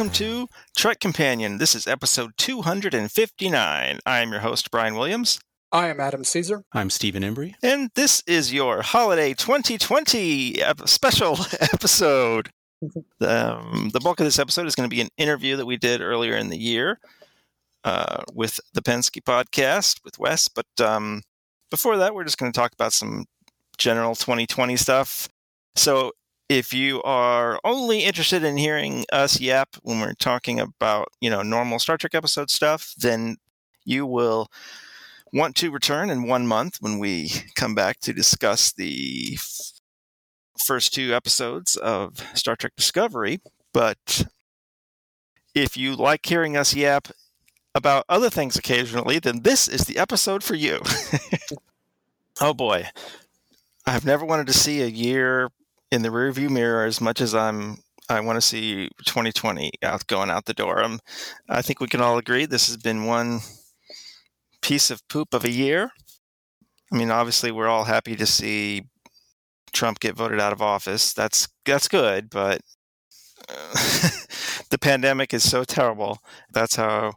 Hello and welcome to Trek Companion. This is episode 259. I am your host, Brian Williams. I am Adam Caesar. I'm Stephen Embry. And this is your Holiday 2020 ep- special episode. Um, the bulk of this episode is going to be an interview that we did earlier in the year uh, with the Pensky podcast with Wes. But um, before that, we're just going to talk about some general 2020 stuff. So if you are only interested in hearing us yap when we're talking about, you know, normal Star Trek episode stuff, then you will want to return in one month when we come back to discuss the first two episodes of Star Trek Discovery. But if you like hearing us yap about other things occasionally, then this is the episode for you. oh boy. I've never wanted to see a year in the rearview mirror as much as I'm I want to see 2020 out going out the door. Um, I think we can all agree this has been one piece of poop of a year. I mean, obviously, we're all happy to see Trump get voted out of office. That's that's good, but uh, the pandemic is so terrible. That's how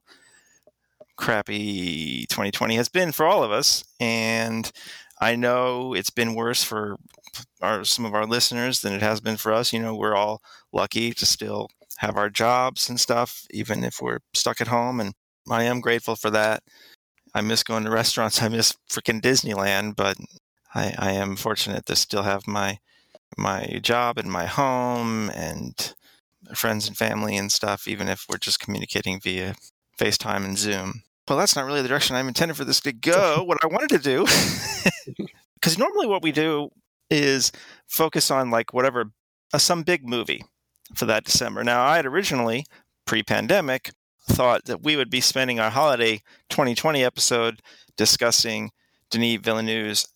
crappy 2020 has been for all of us, and I know it's been worse for our some of our listeners than it has been for us. You know, we're all lucky to still have our jobs and stuff, even if we're stuck at home. And I am grateful for that. I miss going to restaurants. I miss freaking Disneyland, but I, I am fortunate to still have my my job and my home and friends and family and stuff, even if we're just communicating via FaceTime and Zoom. Well, that's not really the direction I'm intended for this to go. what I wanted to do, because normally what we do is focus on like whatever uh, some big movie for that December. Now, I had originally pre-pandemic thought that we would be spending our holiday 2020 episode discussing Denis Villeneuve's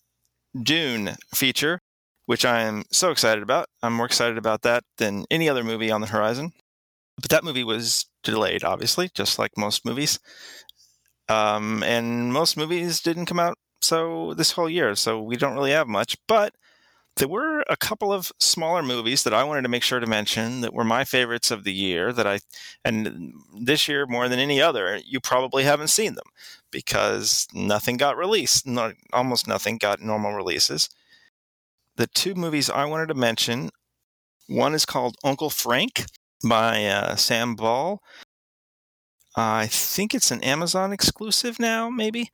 Dune feature, which I am so excited about. I'm more excited about that than any other movie on the horizon. But that movie was delayed, obviously, just like most movies. Um, and most movies didn't come out so this whole year, so we don't really have much. But there were a couple of smaller movies that I wanted to make sure to mention that were my favorites of the year that I and this year more than any other you probably haven't seen them because nothing got released almost nothing got normal releases. The two movies I wanted to mention one is called Uncle Frank by uh, Sam Ball. I think it's an Amazon exclusive now maybe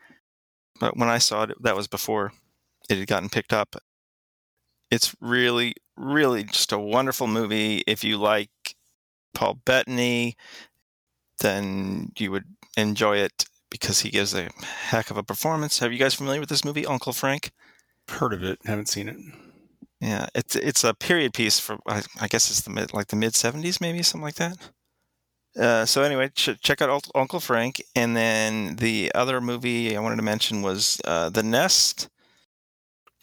but when I saw it that was before it had gotten picked up it's really, really just a wonderful movie. If you like Paul Bettany, then you would enjoy it because he gives a heck of a performance. Have you guys familiar with this movie, Uncle Frank? Heard of it, haven't seen it. Yeah, it's it's a period piece for I, I guess it's the mid like the mid seventies, maybe something like that. Uh, so anyway, ch- check out Uncle Frank, and then the other movie I wanted to mention was uh, The Nest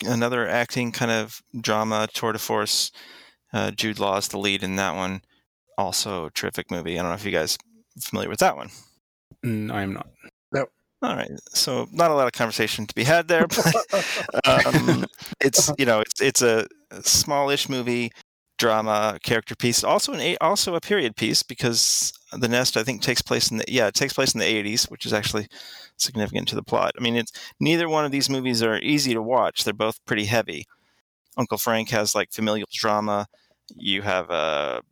another acting kind of drama tour de force. Uh, Jude Law is the lead in that one. Also, a terrific movie. I don't know if you guys are familiar with that one. Mm, I am not. No. All right, so not a lot of conversation to be had there, but um, it's you know it's it's a smallish movie drama character piece, also an also a period piece because the nest I think takes place in the yeah it takes place in the 80s, which is actually significant to the plot. I mean, it's neither one of these movies are easy to watch. They're both pretty heavy. Uncle Frank has like familial drama. You have a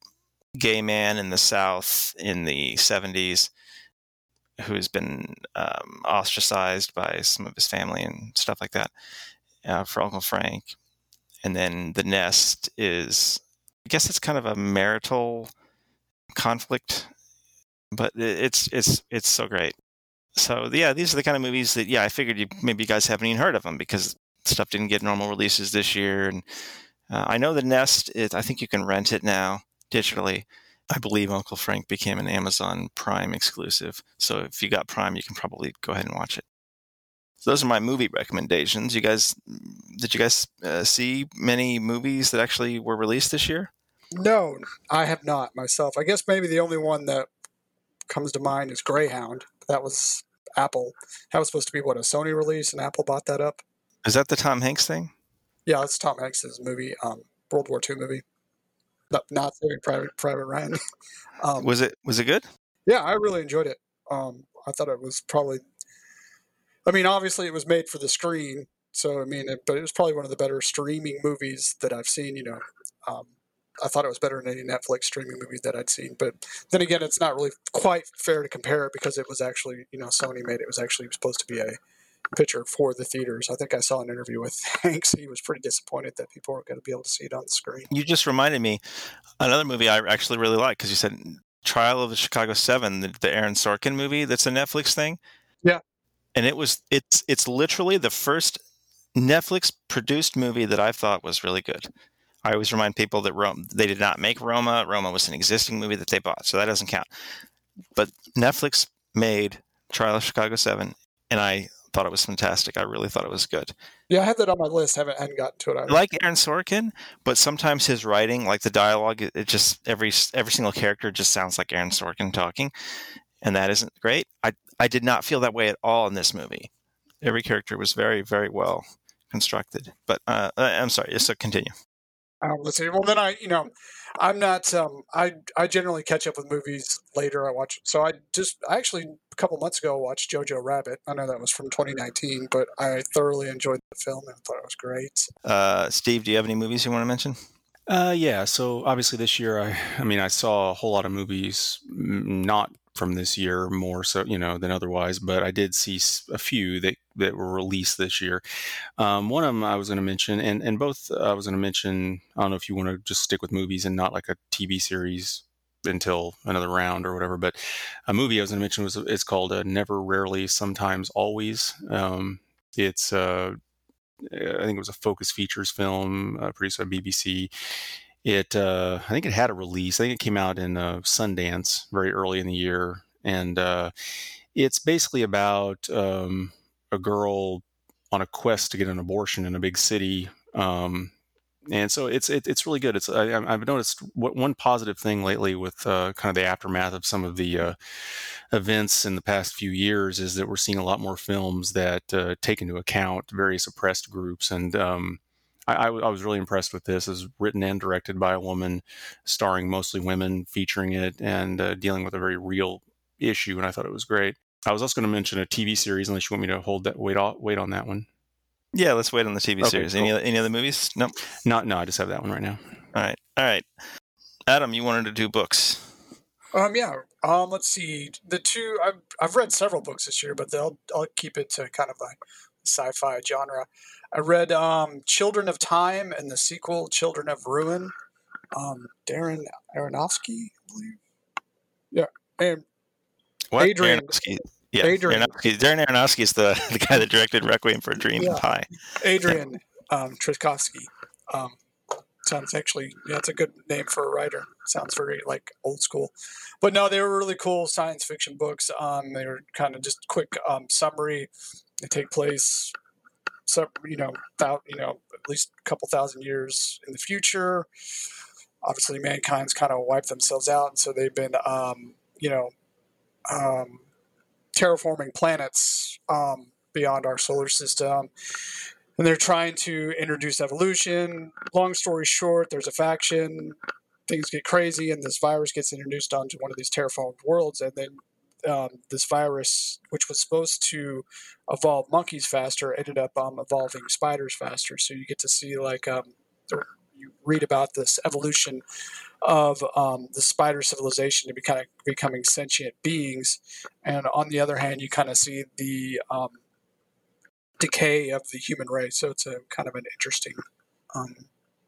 gay man in the South in the 70s who has been um, ostracized by some of his family and stuff like that uh, for Uncle Frank. And then The Nest is, I guess it's kind of a marital conflict, but it's it's it's so great. So yeah, these are the kind of movies that yeah I figured you maybe you guys haven't even heard of them because stuff didn't get normal releases this year, and uh, I know The Nest. Is, I think you can rent it now digitally. I believe Uncle Frank became an Amazon Prime exclusive. So if you got Prime, you can probably go ahead and watch it. So those are my movie recommendations. You guys, did you guys uh, see many movies that actually were released this year? No, I have not myself. I guess maybe the only one that comes to mind is Greyhound. That was Apple. That was supposed to be what a Sony release, and Apple bought that up. Is that the Tom Hanks thing? Yeah, it's Tom Hanks' movie, um, World War II movie. not, not Saving Private Private Ryan. um, Was it was it good? yeah, I really enjoyed it. Um, I thought it was probably. I mean, obviously, it was made for the screen, so I mean, it, but it was probably one of the better streaming movies that I've seen. You know, um, I thought it was better than any Netflix streaming movie that I'd seen. But then again, it's not really quite fair to compare it because it was actually, you know, Sony made it. It was actually supposed to be a picture for the theaters. I think I saw an interview with Hanks. He was pretty disappointed that people weren't going to be able to see it on the screen. You just reminded me another movie I actually really like because you said Trial of the Chicago Seven, the, the Aaron Sorkin movie. That's a Netflix thing. Yeah. and it was it's it's literally the first Netflix produced movie that I thought was really good. I always remind people that Rome, they did not make Roma. Roma was an existing movie that they bought, so that doesn't count. But Netflix made Trial of Chicago Seven, and I thought it was fantastic. I really thought it was good. Yeah, I had that on my list. Haven't hadn't gotten to it. I like Aaron Sorkin, but sometimes his writing, like the dialogue, it, it just every every single character just sounds like Aaron Sorkin talking, and that isn't great. I I did not feel that way at all in this movie. Every character was very very well constructed. But uh, I'm sorry. So continue. Um, let's see. Well, then I, you know, I'm not. Um, I I generally catch up with movies later. I watch. So I just I actually a couple months ago watched Jojo Rabbit. I know that was from 2019, but I thoroughly enjoyed the film and thought it was great. Uh, Steve, do you have any movies you want to mention? Uh, yeah. So obviously this year, I, I mean, I saw a whole lot of movies, not from this year more so you know than otherwise but i did see a few that that were released this year. Um, one of them i was going to mention and and both i was going to mention i don't know if you want to just stick with movies and not like a tv series until another round or whatever but a movie i was going to mention was it's called uh, never rarely sometimes always. Um, it's uh, i think it was a focus features film uh, produced by bbc it uh, I think it had a release. I think it came out in uh, Sundance very early in the year, and uh, it's basically about um, a girl on a quest to get an abortion in a big city. Um, and so it's it, it's really good. It's I, have noticed what, one positive thing lately with uh, kind of the aftermath of some of the uh, events in the past few years is that we're seeing a lot more films that uh, take into account various oppressed groups and um, I, I, was really impressed with this. It's written and directed by a woman, starring mostly women, featuring it and uh, dealing with a very real issue. And I thought it was great. I was also going to mention a TV series, unless you want me to hold that wait wait on that one. Yeah, let's wait on the TV okay, series. Cool. Any other, any other movies? No, not no. I just have that one right now. All right, all right. Adam, you wanted to do books. Um, yeah. Um, let's see. The two I've I've read several books this year, but I'll I'll keep it to kind of a sci-fi genre. I read um, Children of Time and the sequel Children of Ruin. Um, Darren Aronofsky, I believe. Yeah, and what? Adrian. Aronofsky. Yeah, Adrian. Aronofsky. Darren Aronofsky is the, the guy that directed Requiem for a Dream yeah. and Pi. Adrian um. Um, sounds actually, yeah, it's a good name for a writer. Sounds very like old school. But no, they were really cool science fiction books. Um, they were kind of just quick um, summary. They take place so you know, about you know, at least a couple thousand years in the future. Obviously, mankind's kind of wiped themselves out, and so they've been, um, you know, um, terraforming planets um, beyond our solar system. And they're trying to introduce evolution. Long story short, there's a faction. Things get crazy, and this virus gets introduced onto one of these terraformed worlds, and then um, this virus, which was supposed to evolve monkeys faster, ended up um, evolving spiders faster. So you get to see like um, you read about this evolution of um, the spider civilization to be kind of becoming sentient beings, and on the other hand, you kind of see the um, decay of the human race. So it's a kind of an interesting um,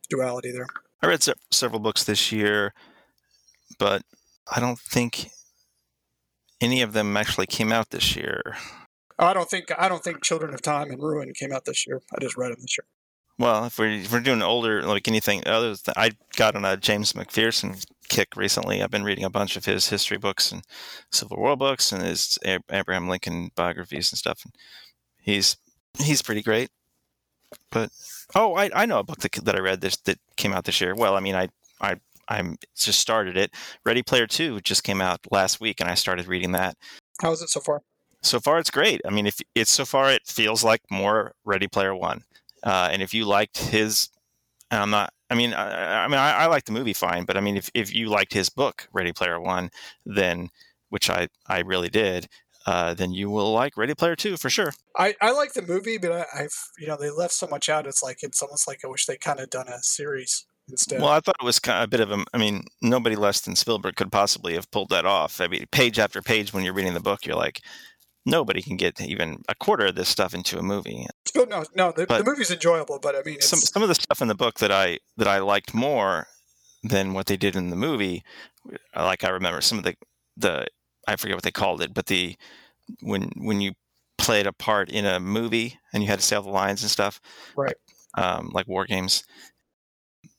duality there. I read se- several books this year, but I don't think any of them actually came out this year. I don't think I don't think Children of Time and Ruin came out this year. I just read them this year. Well, if we're, if we're doing older, like anything other, than, I got on a James McPherson kick recently. I've been reading a bunch of his history books and Civil War books and his Abraham Lincoln biographies and stuff. And he's he's pretty great. But oh, I, I know a book that, that I read this that came out this year. Well, I mean, I I I'm just started it. Ready Player Two just came out last week, and I started reading that. How is it so far? So far, it's great. I mean, if it's so far, it feels like more Ready Player One. Uh, and if you liked his, I'm not I mean, I, I mean, I, I like the movie fine, but I mean, if if you liked his book, Ready Player One, then which I I really did, uh, then you will like Ready Player Two for sure. I, I like the movie, but I, I've you know they left so much out. It's like it's almost like I wish they kind of done a series instead. Well, I thought it was kind of a bit of a. I mean, nobody less than Spielberg could possibly have pulled that off. I mean, page after page, when you're reading the book, you're like, nobody can get even a quarter of this stuff into a movie. Oh, no, no, the, the movie's enjoyable, but I mean, Some some of the stuff in the book that I that I liked more than what they did in the movie. Like I remember some of the the I forget what they called it, but the when when you played a part in a movie and you had to say all the lines and stuff, Right. Um, like war games.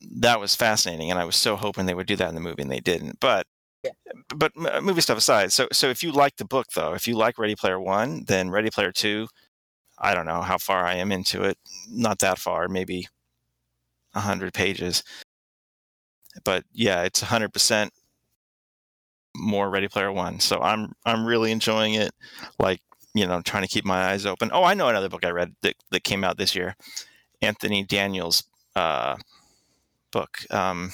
That was fascinating, and I was so hoping they would do that in the movie, and they didn't. But Yeah. but movie stuff aside, so so if you like the book though, if you like Ready Player One, then Ready Player Two, I don't know how far I am into it. Not that far, maybe a hundred pages. But yeah, it's hundred percent more Ready Player One. So I'm I'm really enjoying it. Like you know, trying to keep my eyes open. Oh, I know another book I read that that came out this year, Anthony Daniels' uh, book. Um,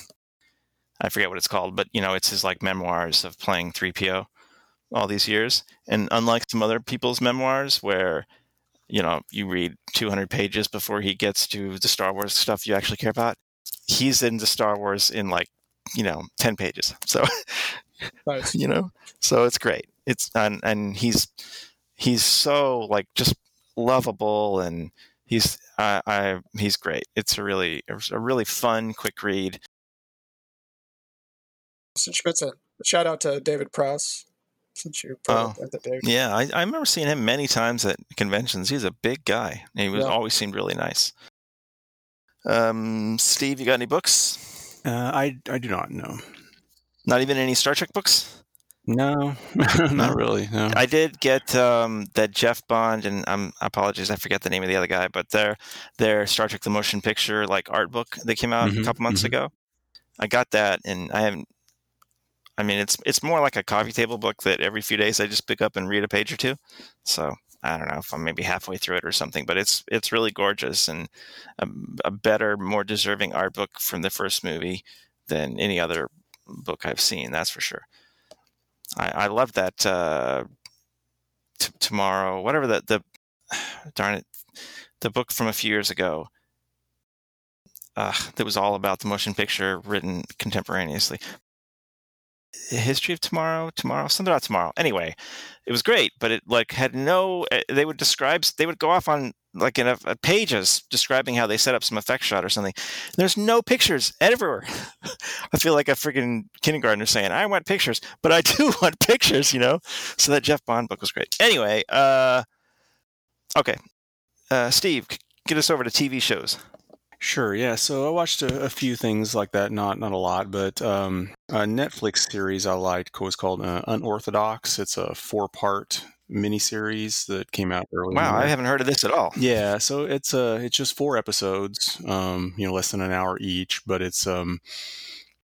I forget what it's called, but you know, it's his like memoirs of playing 3PO all these years. And unlike some other people's memoirs where you know, you read 200 pages before he gets to the Star Wars stuff you actually care about. He's into Star Wars in like, you know, 10 pages. So, nice. you know, so it's great. It's and and he's he's so like just lovable and he's I, I he's great. It's a really it's a really fun, quick read. Since you mentioned, shout out to David Prowse. Since you brought up the David. Yeah, I, I remember seeing him many times at conventions. He's a big guy. And he was Yeah. always seemed really nice. Um, Steve, you got any books? Uh, I I do not know. Not even any Star Trek books? No, No? not really. No. I did get um, that Jeff Bond, and I'm apologies, I forget the name of the other guy, but their their Star Trek: The Motion Picture like art book that came out a Mhm, couple months mhm. ago. I got that, and I haven't. I mean, it's it's more like a coffee table book that every few days I just pick up and read a page or two. So I don't know if I'm maybe halfway through it or something, but it's it's really gorgeous and a, a better, more deserving art book from the first movie than any other book I've seen. That's for sure. I, I love that uh, t- tomorrow, whatever the the darn it, the book from a few years ago. Uh, that was all about the motion picture written contemporaneously. History of Tomorrow, Tomorrow, something about tomorrow. Anyway, it was great, but it like had no. eh, They would describe. They would go off on like in a, a pages describing how they set up some effect shot or something. There's no pictures everywhere. I feel like a freaking kindergartner saying, "I want pictures," but I do want pictures, you know. So that Jeff Bond book was great. Anyway, uh, okay, uh, Steve, get us over to TV shows. Sure, yeah. So I watched a, a few things like that, not not a lot, but um, a Netflix series I liked was called uh, Unorthodox. It's a four part miniseries that came out earlier. Wow, I haven't heard of this at all. Yeah, so it's uh it's just four episodes, um, you know, less than an hour each, but it's um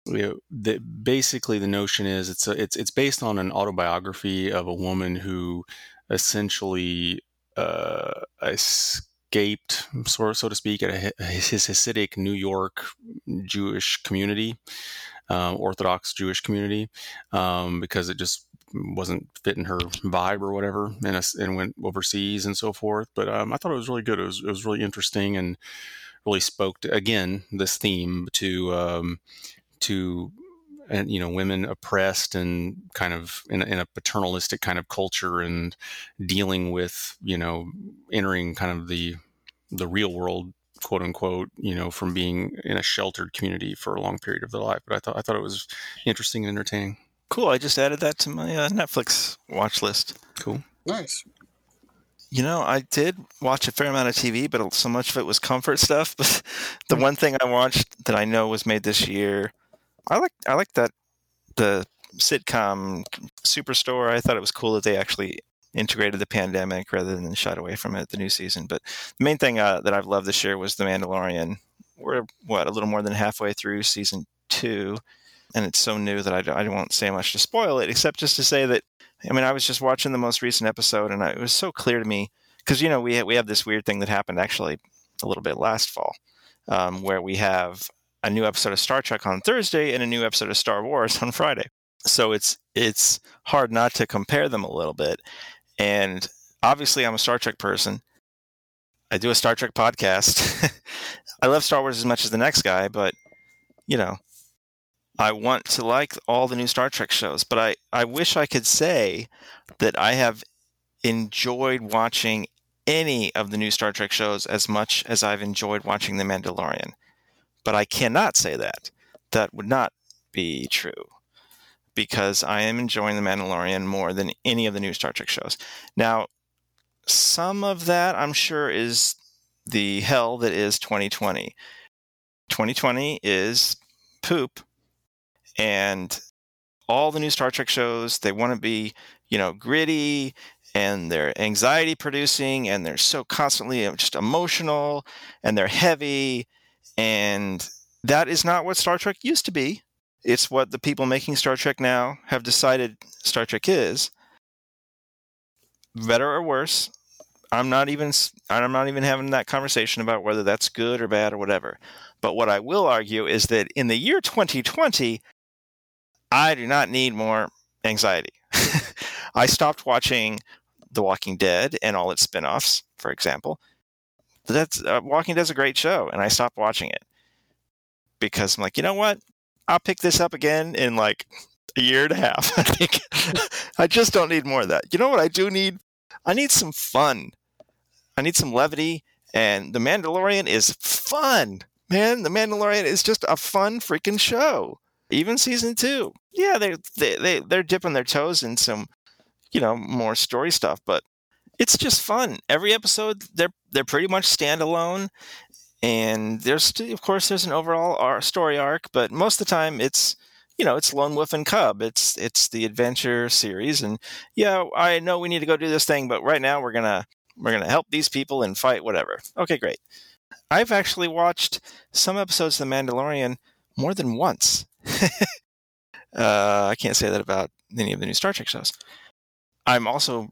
you know, the, basically the notion is it's a, it's it's based on an autobiography of a woman who essentially uh, escaped, so so to speak, at a, his Hasidic New York Jewish community, um, Orthodox Jewish community, um, because it just wasn't fitting her vibe or whatever, and, and went overseas and so forth. But um, I thought it was really good. It was it was really interesting and really spoke to, again this theme to um, to and you know women oppressed and kind of in a, in a paternalistic kind of culture and dealing with you know entering kind of the the real world quote unquote you know from being in a sheltered community for a long period of their life but i thought i thought it was interesting and entertaining Cool. I just added that to my uh, Netflix watch list. cool Nice. You know, I did watch a fair amount of TV, but so much of it was comfort stuff. But the one thing I watched that I know was made this year, I like I like that the sitcom Superstore. I thought it was cool that they actually integrated the pandemic rather than shied away from it the new season. But the main thing uh, that I've loved this year was The Mandalorian. We're what a little more than halfway through season two, and it's so new that I, I won't say much to spoil it, except just to say that I mean I was just watching the most recent episode, and I, it was so clear to me because you know we we have this weird thing that happened actually a little bit last fall, um, where we have a new episode of Star Trek on Thursday and a new episode of Star Wars on Friday. So it's it's hard not to compare them a little bit. And obviously, I'm a Star Trek person. I do a Star Trek podcast. I love Star Wars as much as the next guy, but you know, I want to like all the new Star Trek shows, but I, I wish I could say that I have enjoyed watching any of the new Star Trek shows as much as I've enjoyed watching The Mandalorian. But I cannot say that. That would not be true because I am enjoying The Mandalorian more than any of the new Star Trek shows. Now, some of that I'm sure is the hell that is 2020. 2020 is poop and all the new Star Trek shows they want to be you know gritty and they're anxiety producing and they're so constantly just emotional and they're heavy and that is not what Star Trek used to be. It's what the people making Star Trek now have decided Star Trek is. Better or worse, I'm not even I'm not even having that conversation about whether that's good or bad or whatever. But what I will argue is that in the year 2020, I do not need more anxiety. I stopped watching The Walking Dead and all its spin-offs, for example. That's uh, Walking Dead's a great show, and I stopped watching it because I'm like, you know what? I'll pick this up again in like a year and a half. I think I just don't need more of that. You know what I do need? I need some fun. I need some levity, and The Mandalorian is fun, man. The Mandalorian is just a fun freaking show. Even season two, yeah, they they they they're dipping their toes in some, you know, more story stuff, but it's just fun. Every episode, they're they're pretty much standalone, and there's of course there's an overall story arc, but most of the time it's you know it's Lone Wolf and Cub. It's it's the adventure series, and yeah, I know we need to go do this thing, but right now we're gonna we're gonna help these people and fight whatever. Okay, great. I've actually watched some episodes of The Mandalorian more than once. uh, I can't say that about any of the new Star Trek shows. I'm also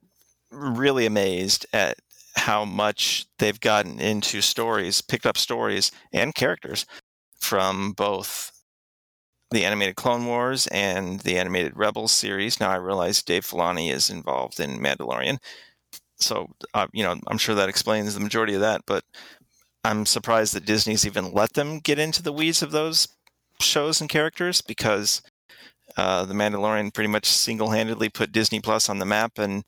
really amazed at how much they've gotten into stories, picked up stories and characters from both the animated Clone Wars and the animated Rebels series. Now I realize Dave Filoni is involved in Mandalorian, so uh, you know I'm sure that explains the majority of that. But I'm surprised that Disney's even let them get into the weeds of those shows and characters because uh, the Mandalorian pretty much single-handedly put Disney Plus on the map, and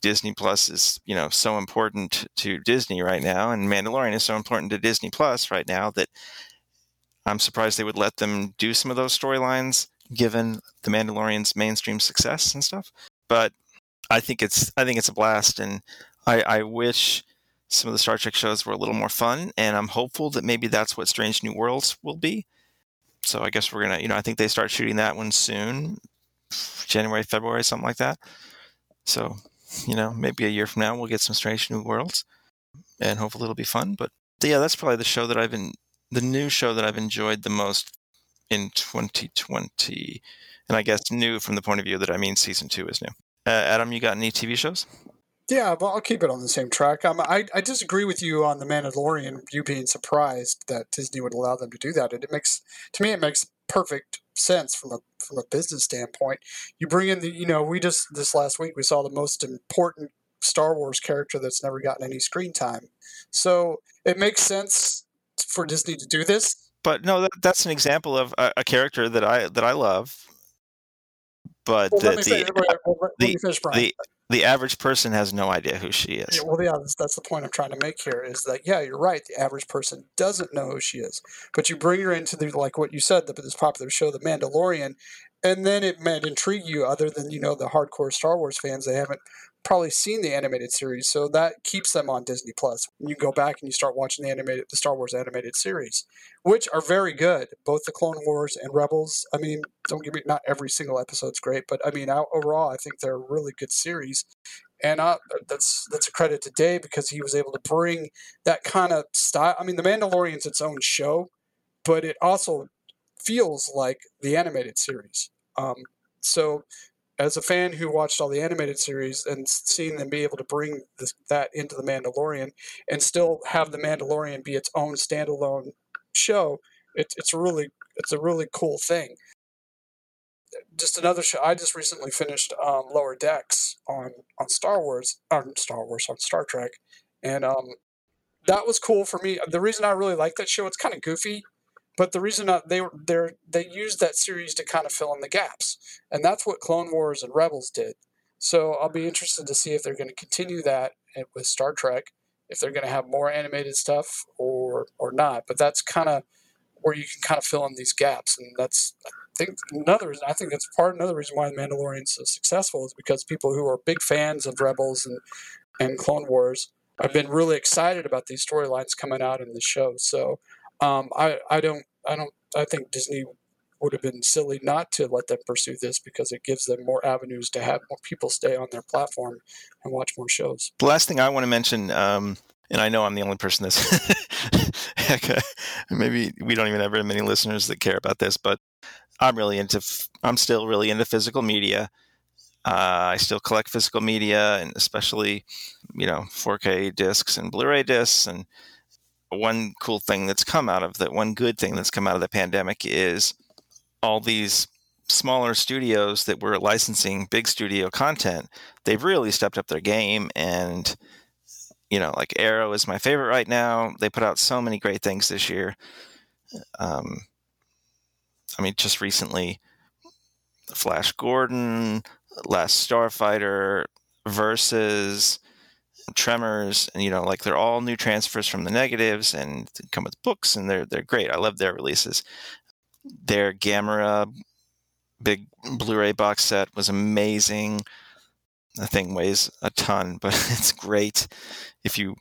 Disney Plus is you know so important to Disney right now, and Mandalorian is so important to Disney Plus right now that I'm surprised they would let them do some of those storylines given the Mandalorian's mainstream success and stuff. But I think it's I think it's a blast, and I, I wish some of the Star Trek shows were a little more fun, and I'm hopeful that maybe that's what Strange New Worlds will be. So I guess we're gonna, you know, I think they start shooting that one soon, January, February, something like that. So, you know, maybe a year from now we'll get some Strange New Worlds, and hopefully it'll be fun. But yeah, that's probably the show that I've been, the new show that I've enjoyed the most in 2020, and I guess new from the point of view that I mean season two is new. Uh, Adam, you got any TV shows? Yeah, well, I'll keep it on the same track. Um, I, I disagree with you on the Mandalorian. You being surprised that Disney would allow them to do that. It, it makes to me it makes perfect sense from a from a business standpoint. You bring in the you know we just this last week we saw the most important Star Wars character that's never gotten any screen time, so it makes sense for Disney to do this. But no, that, that's an example of a, a character that I that I love but well, the, the, well, the, the, the average person has no idea who she is. Yeah, well, yeah, that's, that's, the point I'm trying to make here is that, yeah, you're right. The average person doesn't know who she is. But you bring her into the, like what you said, the, this popular show, The Mandalorian, and then it might intrigue you other than, you know, the hardcore Star Wars fans. They haven't probably seen the animated series, so that keeps them on Disney Plus. You go back and you start watching the animated, the Star Wars animated series, which are very good. Both the Clone Wars and Rebels. I mean, don't give me not every single episode's great, but I mean overall, I think they're a really good series, and uh, that's that's a credit to Dave because he was able to bring that kind of style. I mean, The Mandalorian's its own show, but it also feels like the animated series. Um, so as a fan who watched all the animated series and seeing them be able to bring this, that into the Mandalorian and still have the Mandalorian be its own standalone show It's it's really it's a really cool thing. Just another show. I just recently finished um, Lower Decks on on Star Wars, on Star Wars, on Star Trek, and um, that was cool for me. The reason I really like that show, it's kind of goofy, but the reason I, they they they used that series to kind of fill in the gaps, and that's what Clone Wars and Rebels did. So I'll be interested to see if they're going to continue that eh, with Star Trek, if they're going to have more animated stuff or or not. But that's kind of where you can kind of fill in these gaps, and that's I think another reason. I think that's part another reason why the Mandalorian's so successful is because people who are big fans of Rebels and and Clone Wars have been really excited about these storylines coming out in the show. So um, I I don't I don't I think Disney would have been silly not to let them pursue this because it gives them more avenues to have more people stay on their platform and watch more shows. The last thing I want to mention, um, and I know I'm the only person that's maybe we don't even have very many listeners that care about this, but I'm really into. I'm still really into physical media. Uh, I still collect physical media, and especially, you know, 4K discs and Blu-ray discs. And one cool thing that's come out of that, one good thing that's come out of the pandemic is all these smaller studios that were licensing big studio content. They've really stepped up their game, and you know, like Arrow is my favorite right now. They put out so many great things this year. Um, I mean, just recently, Flash Gordon, Last Starfighter, Versus, Tremors, and you know, like they're all new transfers from the negatives and come with books, and they're they're great. I love their releases. Their Gamera big Blu-ray box set was amazing. The thing weighs a ton, but it's great. If you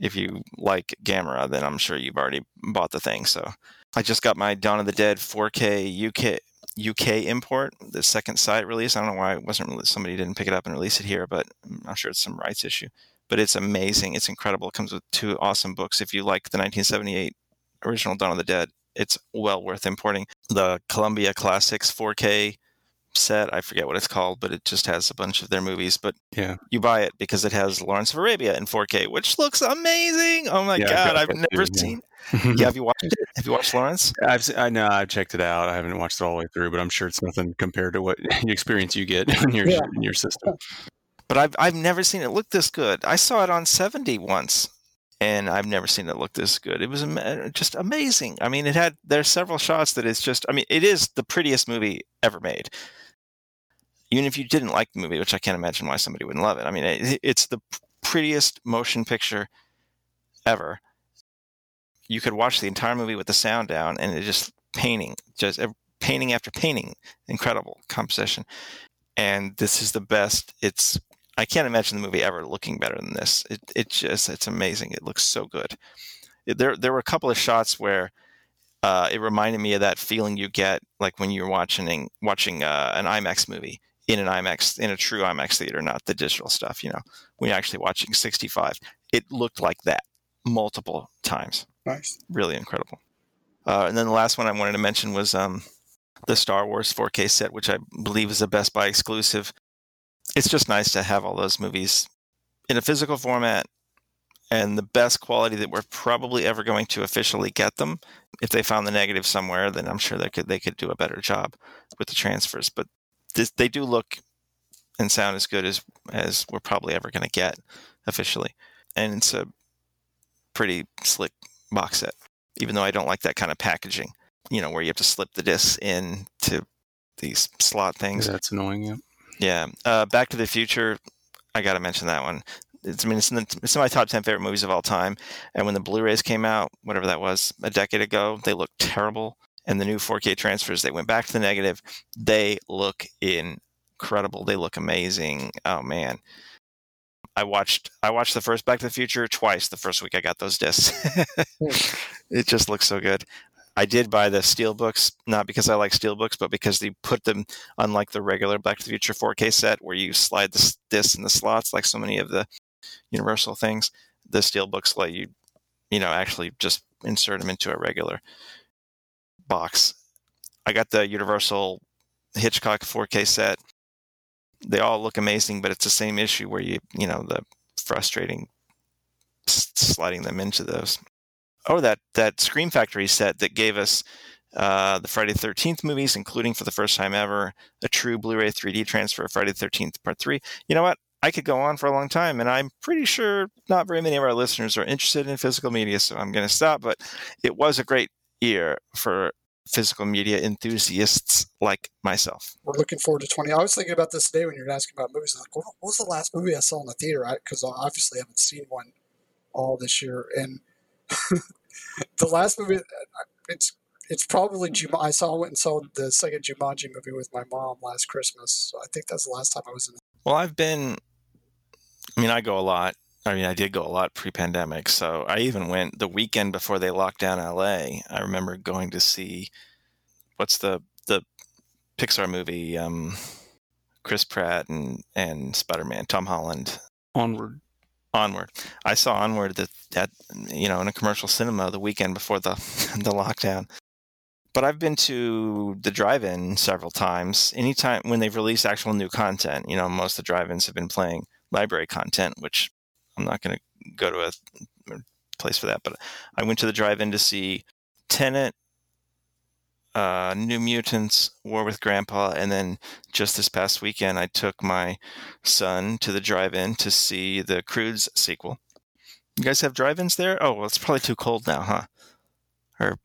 if you like Gamera, then I'm sure you've already bought the thing. So I just got my Dawn of the Dead 4K UK UK import, the Second Sight release. I don't know why it wasn't really, somebody didn't pick it up and release it here, but I'm not sure it's some rights issue. But it's amazing. It's incredible. It comes with two awesome books. If you like the 1978 original Dawn of the Dead, it's well worth importing. The Columbia Classics 4K set, I forget what it's called, but it just has a bunch of their movies. But yeah, you buy it because it has Lawrence of Arabia in 4K, which looks amazing. Oh my yeah, god, I've never too, seen. Yeah. Yeah. have you watched it? Have you watched Lawrence? I've I know I've checked it out. I haven't watched it all the way through, but I'm sure it's nothing compared to what experience you get in your yeah. in your system. But I've I've never seen it look this good. I saw it on 70 once and I've never seen it look this good. It was uh, just amazing. I mean, it had there's several shots that is just. I mean, it is the prettiest movie ever made. Even if you didn't like the movie, which I can't imagine why somebody wouldn't love it. I mean, it, it's the prettiest motion picture ever. You could watch the entire movie with the sound down, and it just painting, just painting after painting, incredible composition. And this is the best. It's I can't imagine the movie ever looking better than this. It it just it's amazing. It looks so good. There there were a couple of shots where uh, it reminded me of that feeling you get like when you're watching watching uh, an IMAX movie in an IMAX in a true IMAX theater, not the digital stuff. You know, when you're actually watching 65, it looked like that multiple times. Nice, really incredible. Uh, and then the last one I wanted to mention was um, the Star Wars 4K set, which I believe is a Best Buy exclusive it's just nice to have all those movies in a physical format and the best quality that we're probably ever going to officially get them. If they found the negative somewhere, then I'm sure they could they could do a better job with the transfers. But this, they do look and sound as good as as we're probably ever going to get officially, and it's a pretty slick box set. Even though I don't like that kind of packaging, you know, where you have to slip the discs in to these slot things. That's annoying. Yeah. Yeah, uh, Back to the Future. I got to mention that one. It's, I mean, it's in, the, it's in my top ten favorite movies of all time. And when the Blu-rays came out, whatever that was, a decade ago, they looked terrible. And the new 4K transfers, they went back to the negative. They look incredible. They look amazing. Oh man, I watched I watched the first Back to the Future twice. The first week I got those discs. Hmm. it just looks so good. I did buy the steel books, not because I like steel books, but because they put them unlike the regular Back to the Future 4K set where you slide the discs in the slots like so many of the Universal things. The steel books let you, you know, actually just insert them into a regular box. I got the Universal Hitchcock 4K set. They all look amazing, but it's the same issue where you, you know, the frustrating sliding them into those oh that that Scream Factory set that gave us uh, the Friday the Thirteenth movies, including for the first time ever a true Blu-ray 3D transfer of Friday the Thirteenth Part Three. You know what? I could go on for a long time, and I'm pretty sure not very many of our listeners are interested in physical media, so I'm going to stop. But it was a great year for physical media enthusiasts like myself. We're looking forward to 20. I was thinking about this today when you were asking about movies. Like, what was the last movie I saw in the theater? Because I, I obviously haven't seen one all this year. And the last movie, uh, it's it's probably Jum- I saw went and saw the second Jumanji movie with my mom last Christmas. So I think that's the last time I was in. Well, I've been. I mean, I go a lot. I mean, I did go a lot pre-pandemic. So I even went the weekend before they locked down LA. I remember going to see what's the the Pixar movie, um, Chris Pratt and and Spider Man, Tom Holland. Onward. Onward. I saw Onward that that you know in a commercial cinema the weekend before the the lockdown. But I've been to the drive-in several times. Anytime when they've released actual new content, you know, most of the drive-ins have been playing library content, which I'm not going to go to a place for that. But I went to the drive-in to see Tenet, uh, New Mutants, War with Grandpa, and then just this past weekend, I took my son to the drive-in to see the Croods sequel. You guys have drive-ins there? Oh, well, it's probably too cold now, huh? Or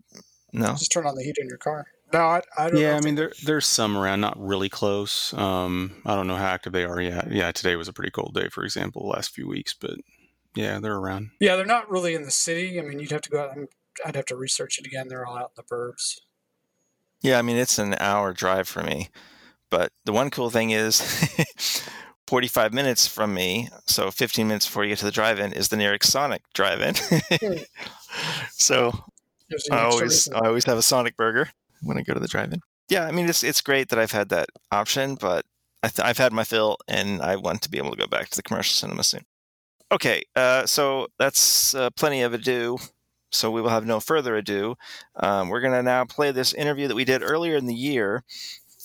no? Just turn on the heat in your car. No, I, I don't. Yeah, know I mean there there's some around, not really close. Um, I don't know how active they are yet. Yeah, today was a pretty cold day, for example, the last few weeks, but yeah, they're around. Yeah, they're not really in the city. I mean, you'd have to go out. I'd have to research it again. They're all out in the burbs. Yeah, I mean it's an hour drive for me, but the one cool thing is, 45 minutes from me, so 15 minutes before you get to the drive-in, is the nearest Sonic drive-in. so I always reason. I always have a Sonic burger when I go to the drive-in. Yeah, I mean it's it's great that I've had that option, but I I've had my fill, and I want to be able to go back to the commercial cinema soon. Okay, uh, so that's uh, plenty of ado. So we will have no further ado. Um, we're going to now play this interview that we did earlier in the year,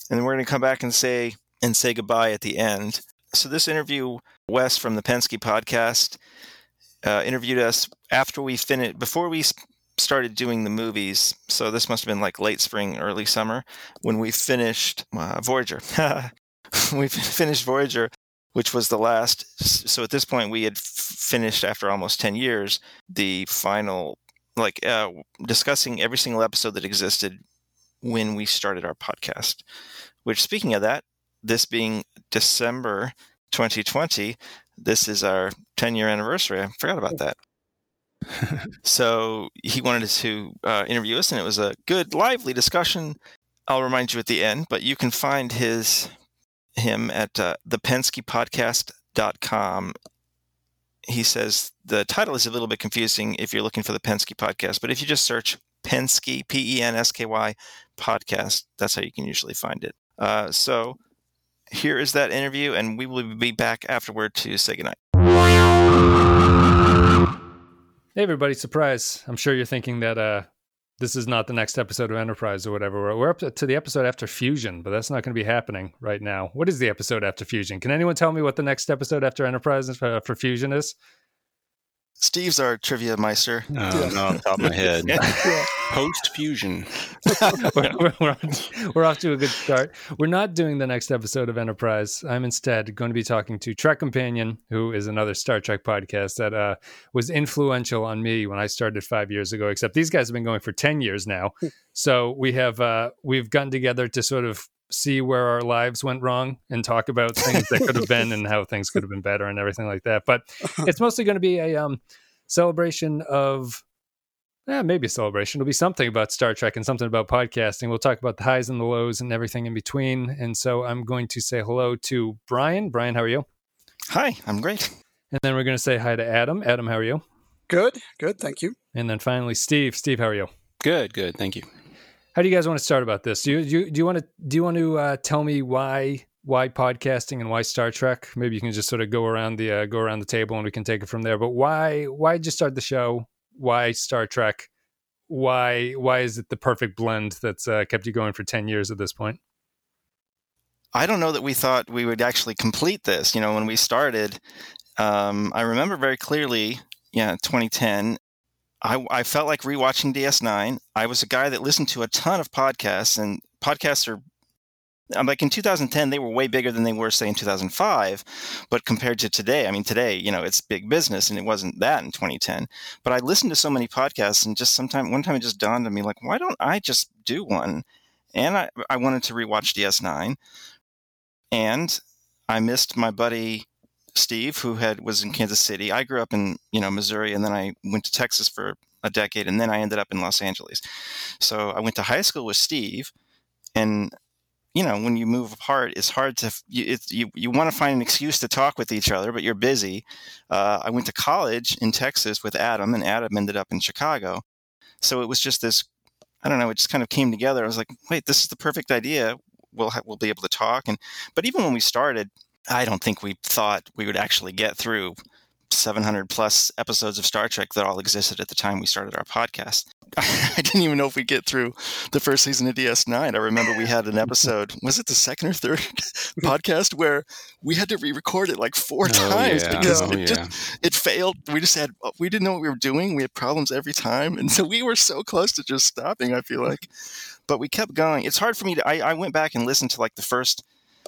and we're going to come back and say and say goodbye at the end. So this interview, Wes from the Pensky podcast, uh, interviewed us after we finished before we started doing the movies. So this must have been like late spring, early summer when we finished uh, Voyager. we finished Voyager, which was the last. So at this point, we had f- finished after almost ten years the final, like uh, discussing every single episode that existed when we started our podcast. Which, speaking of that, this being December 2020, this is our 10 year anniversary. I forgot about that. So he wanted to uh, interview us, and it was a good, lively discussion. I'll remind you at the end, but you can find his him at uh, thepenskypodcast.com. He says the title is a little bit confusing if you're looking for the Pensky podcast, but if you just search Pensky, P E N S K Y podcast, that's how you can usually find it. Uh, so here is that interview, and we will be back afterward to say goodnight. Hey everybody, surprise. I'm sure you're thinking that uh this is not the next episode of Enterprise or whatever. We're, up to the episode after Fusion, but that's not going to be happening right now. What is the episode after Fusion? Can anyone tell me what the next episode after Enterprise is, uh, for Fusion is? Steve's our trivia meister. Uh, no, on top of my head. Yeah. Post fusion. we're, we're, we're, off, we're off to a good start. We're not doing the next episode of Enterprise. I'm instead going to be talking to Trek Companion, who is another Star Trek podcast that uh, was influential on me when I started five years ago. Except these guys have been going for ten years now. So we have uh, we've gotten together to sort of see where our lives went wrong and talk about things that could have been and how things could have been better and everything like that. But it's mostly going to be a um, celebration of yeah, maybe a celebration. It'll be something about Star Trek and something about podcasting. We'll talk about the highs and the lows and everything in between. And so I'm going to say hello to Brian. Brian, how are you? Hi, I'm great. And then we're going to say hi to Adam. Adam, how are you? Good, good. Thank you. And then finally, Steve. Steve, how are you? Good, good. Thank you. How do you guys want to start about this? Do you do you, do you want to do you want to uh, tell me why why podcasting and why Star Trek? Maybe you can just sort of go around the uh, go around the table and we can take it from there. But why why did you start the show? Why Star Trek? Why why is it the perfect blend that's uh, kept you going for ten years at this point? I don't know that we thought we would actually complete this. You know, when we started, um, I remember very clearly, yeah, 2010, I, I felt like rewatching DS9. I was a guy that listened to a ton of podcasts, and podcasts are I'm like in 2010 they were way bigger than they were say in 2005 but compared to today i mean today you know it's big business and it wasn't that in 2010 but i listened to so many podcasts and just sometime one time it just dawned on me like why don't i just do one and i, I wanted to rewatch ds9 and i missed my buddy steve who had was in kansas city. I grew up in you know missouri and then i went to texas for a decade and then i ended up in los angeles. So i went to high school with steve and you know when you move apart it's hard to you you, you want to find an excuse to talk with each other but you're busy. Uh, i went to college in texas with adam and adam ended up in chicago. So it was just this i don't know it just kind of came together. I was like wait this is the perfect idea. We'll ha- we'll be able to talk. And but even when we started i don't think we thought we would actually get through 700 plus episodes of Star Trek that all existed at the time we started our podcast. I didn't even know if we'd get through the first season of DS9. I remember we had an episode, was it the second or third podcast where we had to re-record it like four oh, times yeah. because oh, it yeah. just it failed. We just had we didn't know what we were doing. We had problems every time. And so we were so close to just stopping, I feel like. But we kept going. It's hard for me to I, I went back and listened to like the first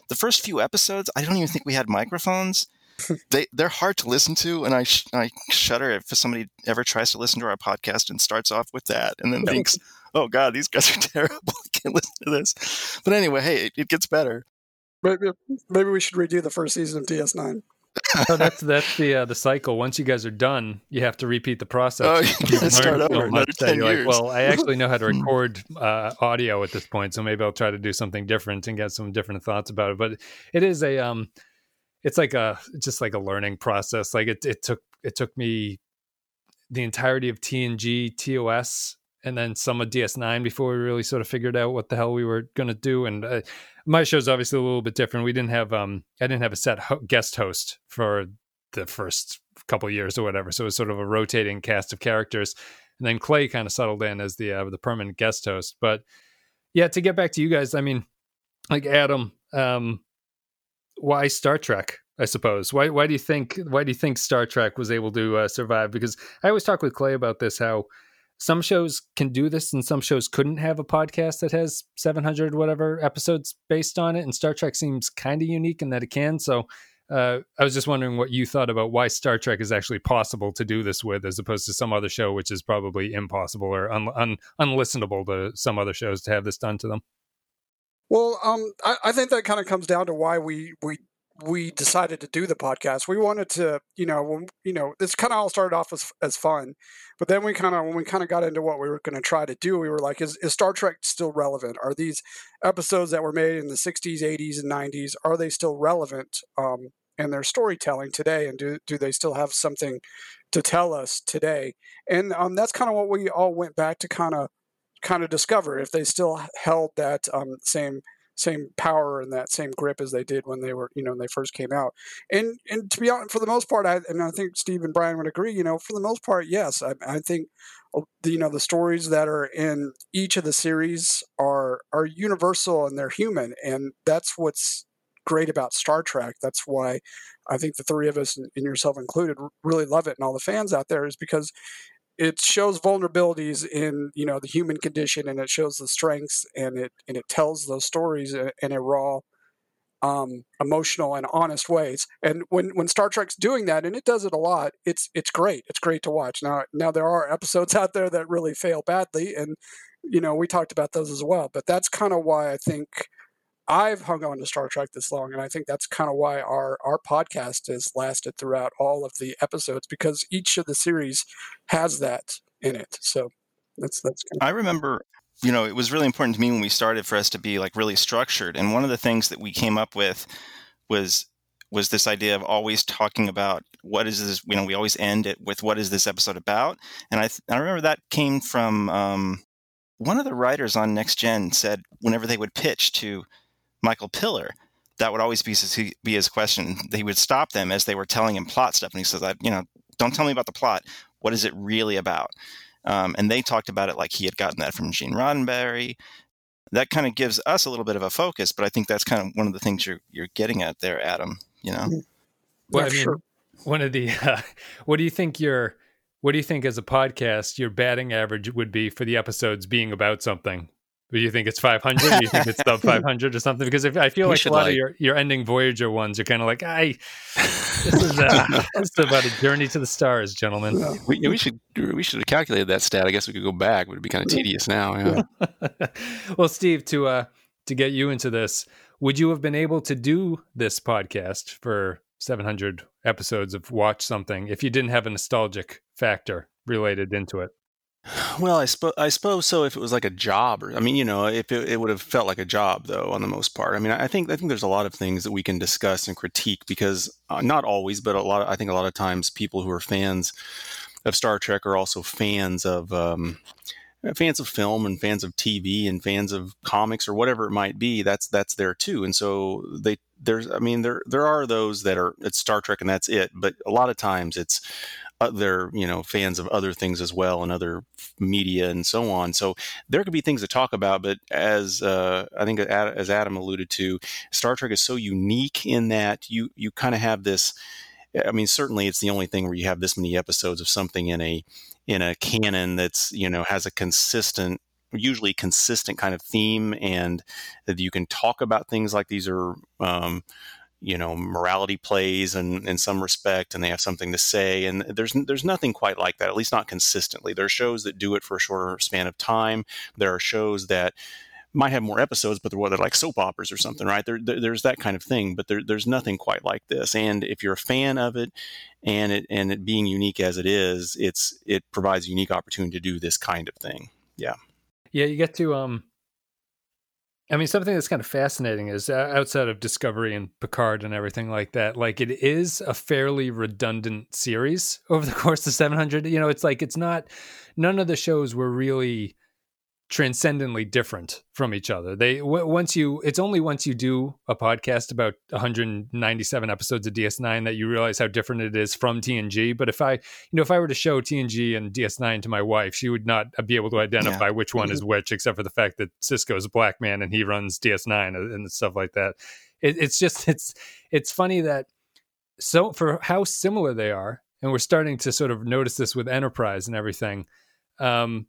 the first few episodes. I don't even think we had microphones they they're hard to listen to, and I sh- I shudder if somebody ever tries to listen to our podcast and starts off with that, and then thinks, "Oh God, these guys are terrible. I can't listen to this." But anyway, hey, it, it gets better. Maybe, maybe we should redo the first season of DS9. So that's that's the uh, the cycle. Once you guys are done, you have to repeat the process. Oh, you start over so another ten years. Like, well, I actually know how to record uh, audio at this point, so maybe I'll try to do something different and get some different thoughts about it. But it is a um, it's like a just like a learning process. Like it it took it took me the entirety of TNG TOS and then some of DS9 before we really sort of figured out what the hell we were going to do. And uh, my show's obviously a little bit different. We didn't have um I didn't have a set ho- guest host for the first couple years or whatever. So it was sort of a rotating cast of characters. And then Clay kind of settled in as the uh, the permanent guest host. But yeah, to get back to you guys, I mean, like Adam, um, why Star Trek? I suppose. Why why do you think why do you think Star Trek was able to uh, survive? Because I always talk with Clay about this how some shows can do this and some shows couldn't have a podcast that has 700 whatever episodes based on it and Star Trek seems kind of unique in that it can. So uh, I was just wondering what you thought about why Star Trek is actually possible to do this with, as opposed to some other show, which is probably impossible or un- un- unlistenable to some other shows to have this done to them. Well, um, I, I, think that kind of comes down to why we we we decided to do the podcast. We wanted to, you know, when, you know, this kind of all started off as as fun, but then we kind of when we kind of got into what we were going to try to do, we were like, is, is Star Trek still relevant? Are these episodes that were made in the '60s, '80s, and '90s are they still relevant um, in their storytelling today? And do do they still have something to tell us today? And um, that's kind of what we all went back to kind of kind of discover if they still held that um, same same power and that same grip as they did when they were you know when they first came out. And and to be honest for the most part I and I think Steve and Brian would agree you know for the most part yes I, I think oh, you know the stories that are in each of the series are are universal and they're human and that's what's great about Star Trek. That's why I think the three of us and yourself included really love it and all the fans out there is because it shows vulnerabilities in you know the human condition and it shows the strengths and it and it tells those stories in a raw um, emotional and honest ways. And when when star trek's doing that and it does it a lot it's it's great. It's great to watch. Now now there are episodes out there that really fail badly and you know we talked about those as well but that's kind of why i think I've hung on to Star Trek this long, and I think that's kind of why our our podcast has lasted throughout all of the episodes because each of the series has that in it. So that's that's. Kind of- I remember, you know, it was really important to me when we started for us to be like really structured, and one of the things that we came up with was was this idea of always talking about what is this you know we always end it with what is this episode about and i, th- I remember that came from um, one of the writers on next gen said whenever they would pitch to Michael Piller, that would always be his, be his question. He would stop them as they were telling him plot stuff, and he says, "You know, don't tell me about the plot. What is it really about?" Um, and they talked about it like he had gotten that from Gene Roddenberry. That kind of gives us a little bit of a focus, but I think that's kind of one of the things you're you're getting at there, Adam. You know, well, I mean, sure. one of the uh, what do you think your what do you think as a podcast your batting average would be for the episodes being about something? Do you think it's 500? Do you think it's sub 500 or something? Because if I feel We like a should, lot of your, your ending Voyager ones, you're kind of like, I, this is, uh, this is about a journey to the stars, gentlemen. Yeah. We, we should we should have calculated that stat. I guess we could go back, but it'd be kind of tedious now. Yeah. well, Steve, to uh, to get you into this, would you have been able to do this podcast for 700 episodes of Watch Something if you didn't have a nostalgic factor related into it? Well, I I suppose so. If it was like a job, or I mean, you know, if it, it would have felt like a job, though, on the most part. I mean, I think I think there's a lot of things that we can discuss and critique because uh, not always, but a lot. Of, I think a lot of times people who are fans of Star Trek are also fans of um, fans of film and fans of TV and fans of comics or whatever it might be. That's that's there too, and so they there's I mean there there are those that are it's Star Trek and that's it, but a lot of times it's other you know fans of other things as well and other media and so on. So there could be things to talk about, but as uh, I think as Adam alluded to, Star Trek is so unique in that you you kind of have this. I mean, certainly it's the only thing where you have this many episodes of something in a in a canon that's you know has a consistent usually consistent kind of theme and that you can talk about things like these are um, you know morality plays and in some respect and they have something to say and there's there's nothing quite like that at least not consistently. There are shows that do it for a shorter span of time. There are shows that might have more episodes but they're they're like soap operas or something right? There, there there's that kind of thing but there, there's nothing quite like this. And if you're a fan of it and it and it being unique as it is it's it provides a unique opportunity to do this kind of thing. Yeah, yeah, you get to um I mean something that's kind of fascinating is uh, outside of Discovery and Picard and everything like that, like it is a fairly redundant series over the course of 700. You know, it's like it's not none of the shows were really transcendently different from each other. They w- once you it's only once you do a podcast about 197 episodes of DS9 that you realize how different it is from TNG. But if I you know if I were to show TNG and DS9 to my wife, she would not be able to identify which one is which, except for the fact that Sisko's a black man and he runs DS9 and and stuff like that. It, it's just it's it's funny that so for how similar they are, and we're starting to sort of notice this with Enterprise and everything. Um,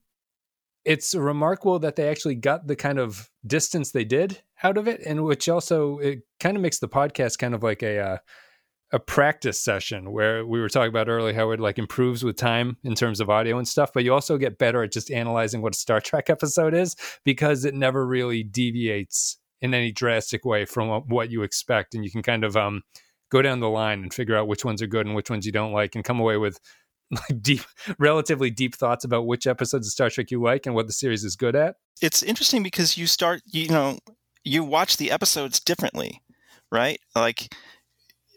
it's remarkable that they actually got the kind of distance they did out of it, and which also it kind of makes the podcast kind of like a uh, a practice session where we were talking about earlier how it like improves with time in terms of audio and stuff, but you also get better at just analyzing what a Star Trek episode is because it never really deviates in any drastic way from what- you expect, and you can kind of um go down the line and figure out which ones are good and which ones you don't like, and come away with like deep, relatively deep thoughts about which episodes of Star Trek you like and what the series is good at. it's interesting because you start you know you watch the episodes differently right? Like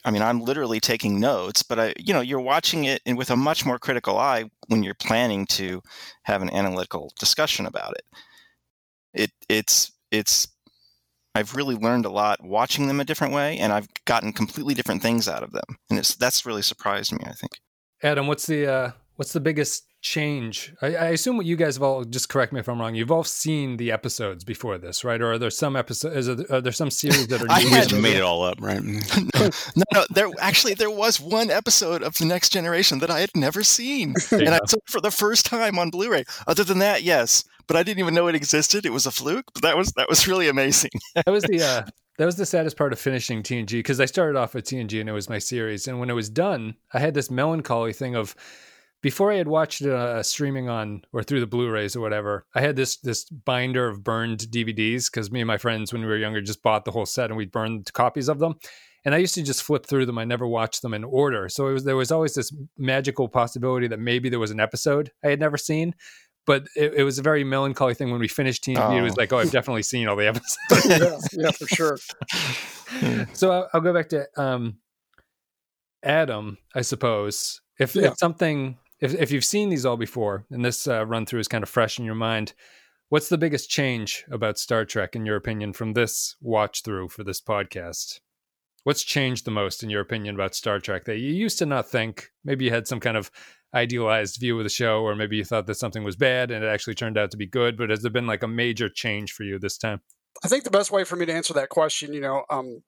i mean i'm literally taking notes but i you know you're watching it in, with a much more critical eye when you're planning to have an analytical discussion about it. It it's it's i've really learned a lot watching them a different way and i've gotten completely different things out of them. And it's that's really surprised me i think Adam, what's the uh, what's the biggest change? I, I assume what you guys have all just correct me if I'm wrong. You've all seen the episodes before this, right? Or are there some episodes? Is there, are there some series that are I had- just made it all up right no, no, there actually there was one episode of the Next Generation that I had never seen, and I saw it for the first time on Blu-ray. Other than that, yes, but I didn't even know it existed. It was a fluke. But that was that was really amazing. that was the uh, that was the saddest part of finishing TNG because I started off with TNG and it was my series, and when it was done, I had this melancholy thing of before I had watched it uh, streaming on or through the Blu-rays or whatever. I had this this binder of burned DVDs because me and my friends when we were younger just bought the whole set and we burned copies of them. And I used to just flip through them. I never watched them in order. So was there was always this magical possibility that maybe there was an episode I had never seen. But it, it was a very melancholy thing when we finished TNG. It was Oh. like, oh, I've definitely seen all the episodes. yeah, yeah, for sure. so I'll, I'll go back to um, Adam, I suppose. If, Yeah. if something, if, if you've seen these all before, and this uh, run through is kind of fresh in your mind, what's the biggest change about Star Trek, in your opinion, from this watch through for this podcast? What's changed the most, in your opinion, about Star Trek that you used to not think? Maybe you had some kind of idealized view of the show, or maybe you thought that something was bad and it actually turned out to be good. But has there been like a major change for you this time? I think the best way for me to answer that question, you know, um,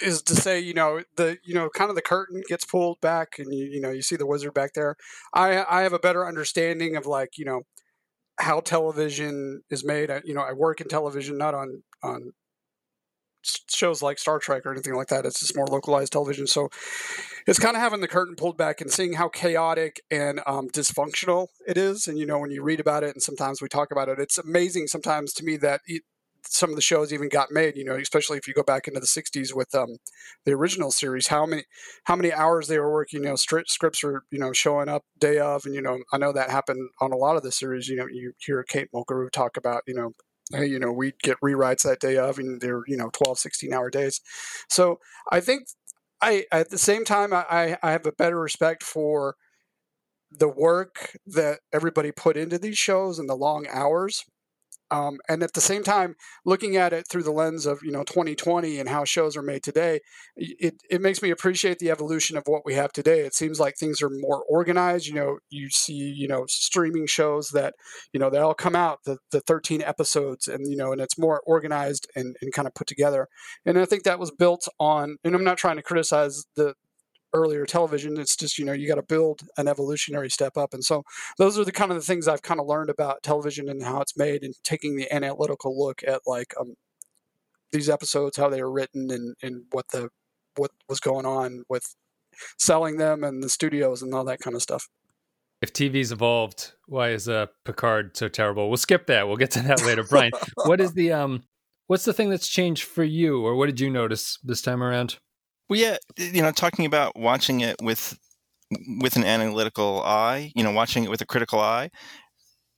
is to say, you know, the you know, kind of the curtain gets pulled back, and you you know, you see the wizard back there. I I have a better understanding of like you know how television is made. I, you know, I work in television, not on on shows like Star Trek or anything like that. It's just more localized television. So it's kind of having the curtain pulled back and seeing how chaotic and um, dysfunctional it is. And, you know, when you read about it and sometimes we talk about it, it's amazing sometimes to me that it, some of the shows even got made, you know, especially if you go back into the 60s with um, the original series, how many how many hours they were working, you know, scripts were, you know, showing up day of. And, you know, I know that happened on a lot of the series. You know, you hear Kate Mulgrew talk about, you know, you know, we'd get rewrites that day of, and they're, you know, 12, 16 hour days. So I think I, at the same time, I, I have a better respect for the work that everybody put into these shows and the long hours um, and at the same time, looking at it through the lens of you know 2020 and how shows are made today, it it makes me appreciate the evolution of what we have today. It seems like things are more organized. You know, you see you know streaming shows that you know they all come out the the 13 episodes and you know and it's more organized and, and kind of put together. And I think that was built on. And I'm not trying to criticize the earlier television. It's just you know you got to build an evolutionary step up, and so those are the kind of the things I've kind of learned about television and how it's made, and taking the analytical look at like um, these episodes, how they were written, and and what the what was going on with selling them and the studios and all that kind of stuff. If TV's evolved, why is uh, Picard so terrible? We'll skip that. We'll get to that later. Brian, what is the um, what's the thing that's changed for you, or what did you notice this time around? Well, yeah, you know, talking about watching it with with an analytical eye, you know, watching it with a critical eye,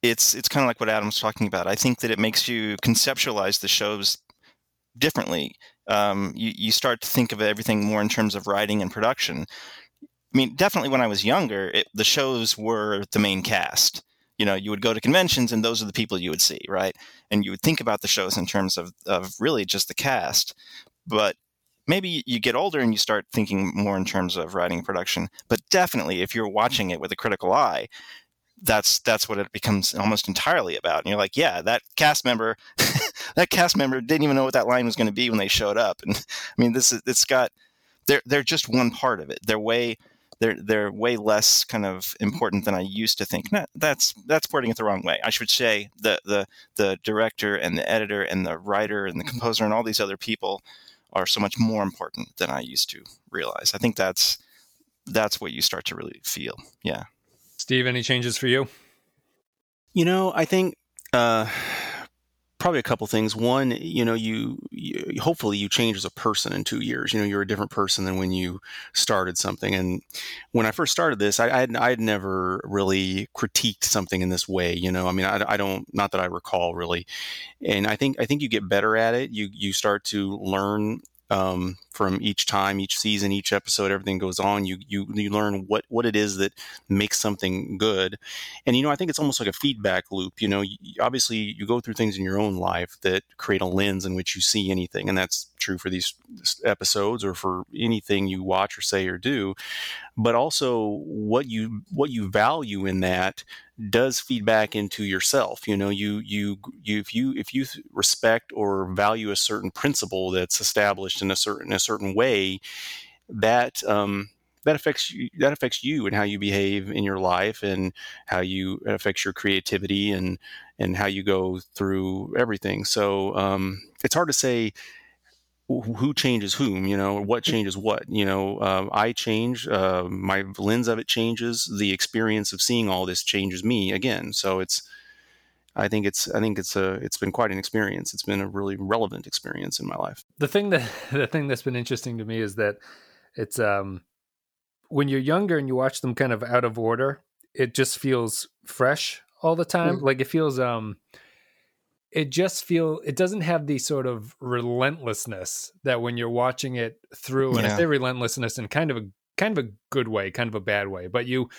it's it's kind of like what Adam's talking about. I think that it makes you conceptualize the shows differently. Um, you you start to think of everything more in terms of writing and production. I mean, definitely when I was younger, it, the shows were the main cast. You know, you would go to conventions and those are the people you would see, right? And you would think about the shows in terms of, of really just the cast. But maybe you get older and you start thinking more in terms of writing production. But definitely, if you're mm-hmm. watching it with a critical eye, that's that's what it becomes almost entirely about. And you're like, yeah, that cast member, that cast member didn't even know what that line was going to be when they showed up. And I mean, this is it's got they're they're just one part of it. They're way they're they're way less kind of important than I used to think. No, that's that's putting it the wrong way. I should say the the the director and the editor and the writer and the mm-hmm. composer and all these other people are so much more important than I used to realize. I think that's that's what you start to really feel. Yeah. Steve, any changes for you? You know, I think uh, probably a couple things. One, you know, you, you, hopefully you change as a person in two years. You know, you're a different person than when you started something. And when I first started this, I, I had I had never really critiqued something in this way. You know, I mean, I, I don't not that I recall really. And I think I think you get better at it. You you start to learn um, from each time, each season, each episode, everything goes on. You you you learn what what it is that makes something good, and you know I think it's almost like a feedback loop. You know, you, obviously you go through things in your own life that create a lens in which you see anything, and that's true for these episodes or for anything you watch or say or do. But also what you what you value in that does feed back into yourself you know you you you if you if you respect or value a certain principle that's established in a certain a certain way that um that affects you that affects you and how you behave in your life and how you it affects your creativity and and how you go through everything. So um it's hard to say who changes whom you know what changes what you know uh, i change uh, my lens of it changes the experience of seeing all this changes me again. So it's i think it's i think it's a it's been quite an experience. It's been a really relevant experience in my life. The thing that the thing that's been interesting to me is that it's um when you're younger and you watch them kind of out of order it just feels fresh all the time. Mm-hmm. like it feels um it just feel it doesn't have the sort of relentlessness that when you're watching it through and yeah. I say relentlessness in kind of a kind of a good way, kind of a bad way. But you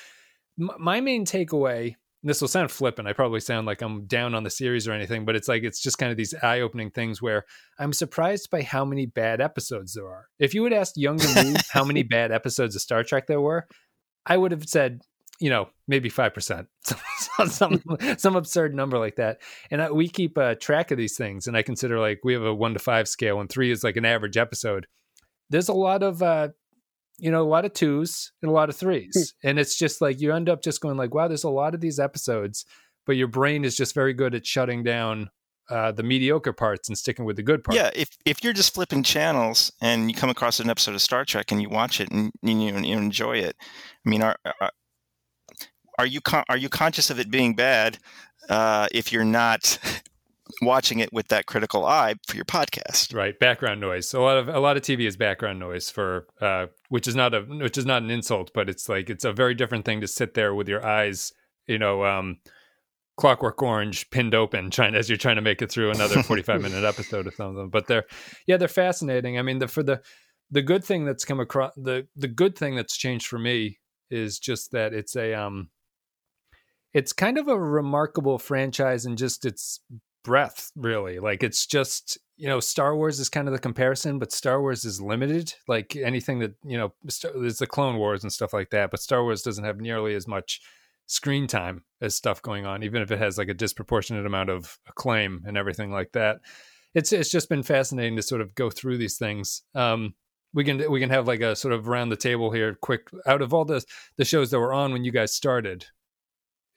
m- my main takeaway this will sound flippant. I probably sound like I'm down on the series or anything, but it's like it's just kind of these eye-opening things where I'm surprised by how many bad episodes there are. If you had asked younger me how many bad episodes of Star Trek there were, I would have said you know, maybe 5%, some, some absurd number like that. And I, we keep uh, track of these things. And I consider like we have a one to five scale and three is like an average episode. there's a lot of uh, you know, a lot of twos and a lot of threes. and it's just like you end up just going like, wow, there's a lot of these episodes, but your brain is just very good at shutting down uh, the mediocre parts and sticking with the good parts. Yeah, if if you're just flipping channels and you come across an episode of Star Trek and you watch it and you, you enjoy it, I mean, are are, are you con- are you conscious of it being bad uh, if you're not watching it with that critical eye for your podcast. Right, background noise. A lot of a lot of TV is background noise for uh, which is not a which is not an insult, but it's like it's a very different thing to sit there with your eyes, you know, um, Clockwork Orange pinned open, trying as you're trying to make it through another 45 minute episode of something. But they're yeah, they're fascinating. I mean, the for the the good thing that's come across the the good thing that's changed for me is just that it's a um it's kind of a remarkable franchise in just its breadth really. Like it's just you know star wars is kind of the comparison but star wars is limited. Like anything that you know there's the clone wars and stuff like that but star wars doesn't have nearly as much screen time as stuff going on even if it has like a disproportionate amount of acclaim and everything like that. It's it's just been fascinating to sort of go through these things. Um we can we can have like a sort of round the table here quick. Out of all the the shows that were on when you guys started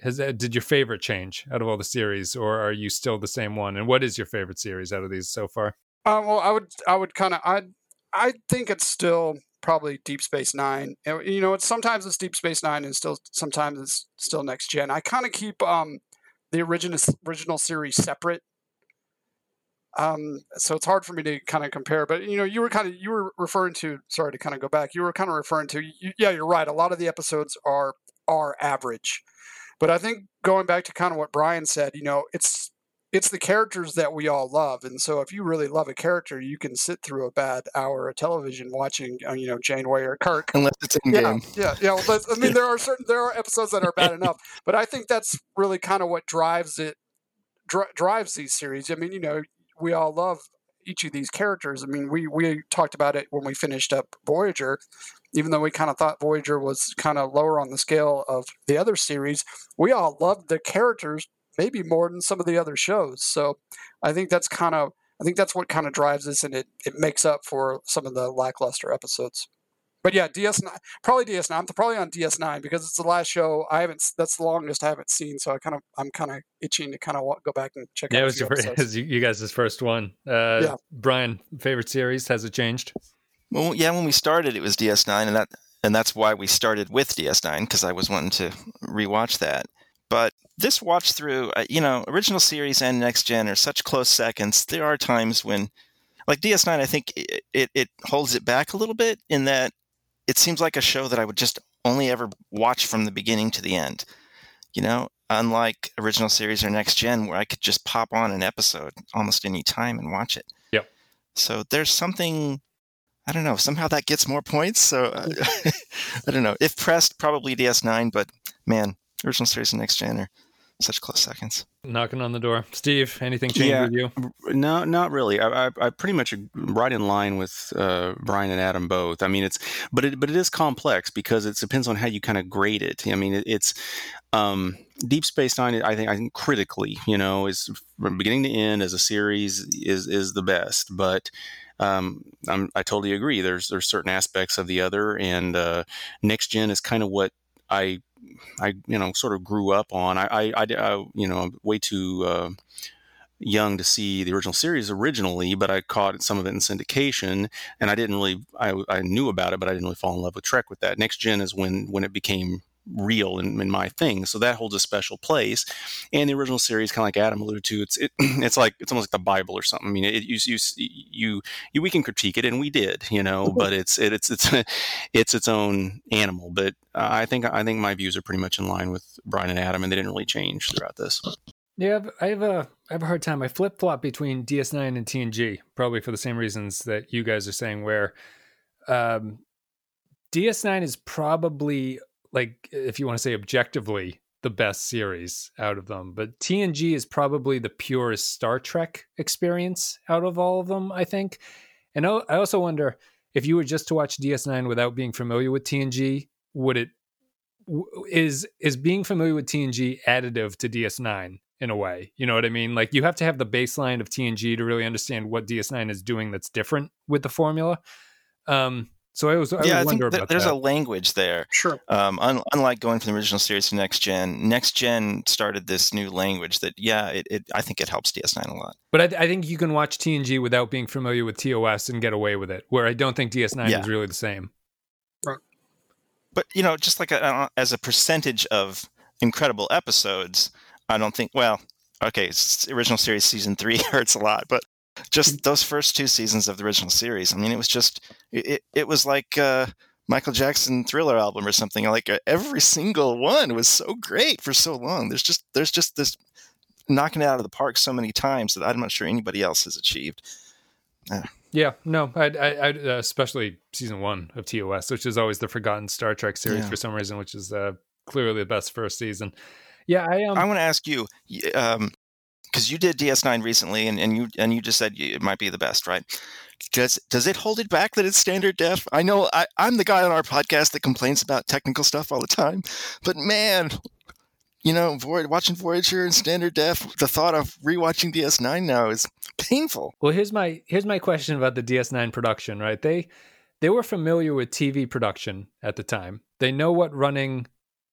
has did your favorite change out of all the series, or are you still the same one? And what is your favorite series out of these so far? Uh, well, I would I would kind of I I think it's still probably Deep Space Nine. You know, it's sometimes it's Deep Space Nine, and still sometimes it's still Next Gen. I kind of keep um the original original series separate. Um, so it's hard for me to kind of compare, but you know, you were kind of you were referring to. Sorry to kind of go back. You were kind of referring to. You, yeah, you're right. A lot of the episodes are are average. But I think going back to kind of what Brian said, you know, it's it's the characters that we all love, and so if you really love a character, you can sit through a bad hour of television watching, uh, you know, Janeway or Kirk, unless it's in yeah, game. Yeah, yeah. Well, I mean, there are certain there are episodes that are bad enough, but I think that's really kind of what drives it, dri- drives these series. I mean, you know, we all love each of these characters. I mean, we we talked about it when we finished up Voyager even though we kind of thought Voyager was kind of lower on the scale of the other series, we all loved the characters maybe more than some of the other shows. So I think that's kind of I think that's what kind of drives this, and it it makes up for some of the lackluster episodes. But yeah, DS9 probably DS9. I'm probably on DS9 because it's the last show I haven't. That's the longest I haven't seen, so I kind of I'm kind of itching to kind of go back and check. Yeah, out it was your, you guys' first one. Uh, yeah, Brian, favorite series has it changed? Well, yeah, when we started, it was DS9, and that and that's why we started with DS9 because I was wanting to rewatch that. But this watch through, uh, you know, original series and next gen are such close seconds. There are times when, like DS9, I think it, it, it holds it back a little bit in that it seems like a show that I would just only ever watch from the beginning to the end. You know, unlike original series or next gen where I could just pop on an episode almost any time and watch it. Yep. So there's something I don't know. Somehow that gets more points. So uh, I don't know. If pressed, probably DS9, but man, original series and next gen are such close seconds. Knocking on the door, Steve. Anything change yeah, with you? No, not really. I, I, I pretty much right in line with uh, Brian and Adam both. I mean, it's but it but it is complex because it depends on how you kind of grade it. I mean, it, it's um, Deep Space Nine. I think I think critically, you know, is from beginning to end as a series is is the best, but um, i totally agree. There's there's certain aspects of the other, and uh, next gen is kind of what I I you know sort of grew up on. I I, I, I you know way too. Uh, young to see the original series originally, but I caught some of it in syndication, and I didn't really. I, I knew about it, but I didn't really fall in love with Trek with that. Next Gen is when when it became real in, in, my thing. So that holds a special place. And the original series, kind of like Adam alluded to, it's it, it's like it's almost like the Bible or something. I mean, it, you, you you you we can critique it, and we did, you know, mm-hmm. but it's it, it's it's it's its own animal. But uh, I think I think my views are pretty much in line with Brian and Adam, and they didn't really change throughout this. Yeah, I have a I have a hard time. I flip flop between DS9 and TNG, probably for the same reasons that you guys are saying. Where um, DS9 is probably like if you want to say objectively the best series out of them but TNG is probably the purest Star Trek experience out of all of them I think. And I also wonder if you were just to watch DS9 without being familiar with TNG would it is is being familiar with TNG additive to DS9 in a way? You know what I mean? Like you have to have the baseline of TNG to really understand what DS9 is doing that's different with the formula. Um, so I was, I yeah, I think that there's that. a language there. Sure. Um, un- unlike going from the original series to next gen, next gen started this new language that, yeah, it, it I think it helps DS9 a lot. But I, I, think you can watch TNG without being familiar with TOS and get away with it. Where I don't think DS9 yeah. is really the same. Right. But you know, just like a, as a percentage of incredible episodes, I don't think. Well, okay, original series season three hurts a lot, but just those first two seasons of the original series. I mean, it was just it. It was like uh, Michael Jackson Thriller album or something. Like uh, every single one was so great for so long. There's just there's just this knocking it out of the park so many times that I'm not sure anybody else has achieved. Uh. Yeah, no, I, I, I uh, especially season one of TOS, which is always the forgotten Star Trek series yeah. for some reason, which is uh, clearly the best first season. Yeah, I um, I want to ask you, um, because you did DS9 recently, and, and you and you just said it might be the best, right? Does does it hold it back that it's standard def? I know I, I'm the guy on our podcast that complains about technical stuff all the time, but man, you know, Void, watching Voyager and standard def, the thought of rewatching DS9 now is painful. Well, here's my here's my question about the DS9 production. Right, they they were familiar with TV production at the time. They know what running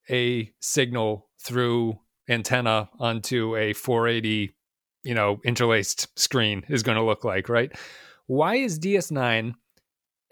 a signal through antenna onto a 480, you know, interlaced screen is going to look like, right? Why is DS9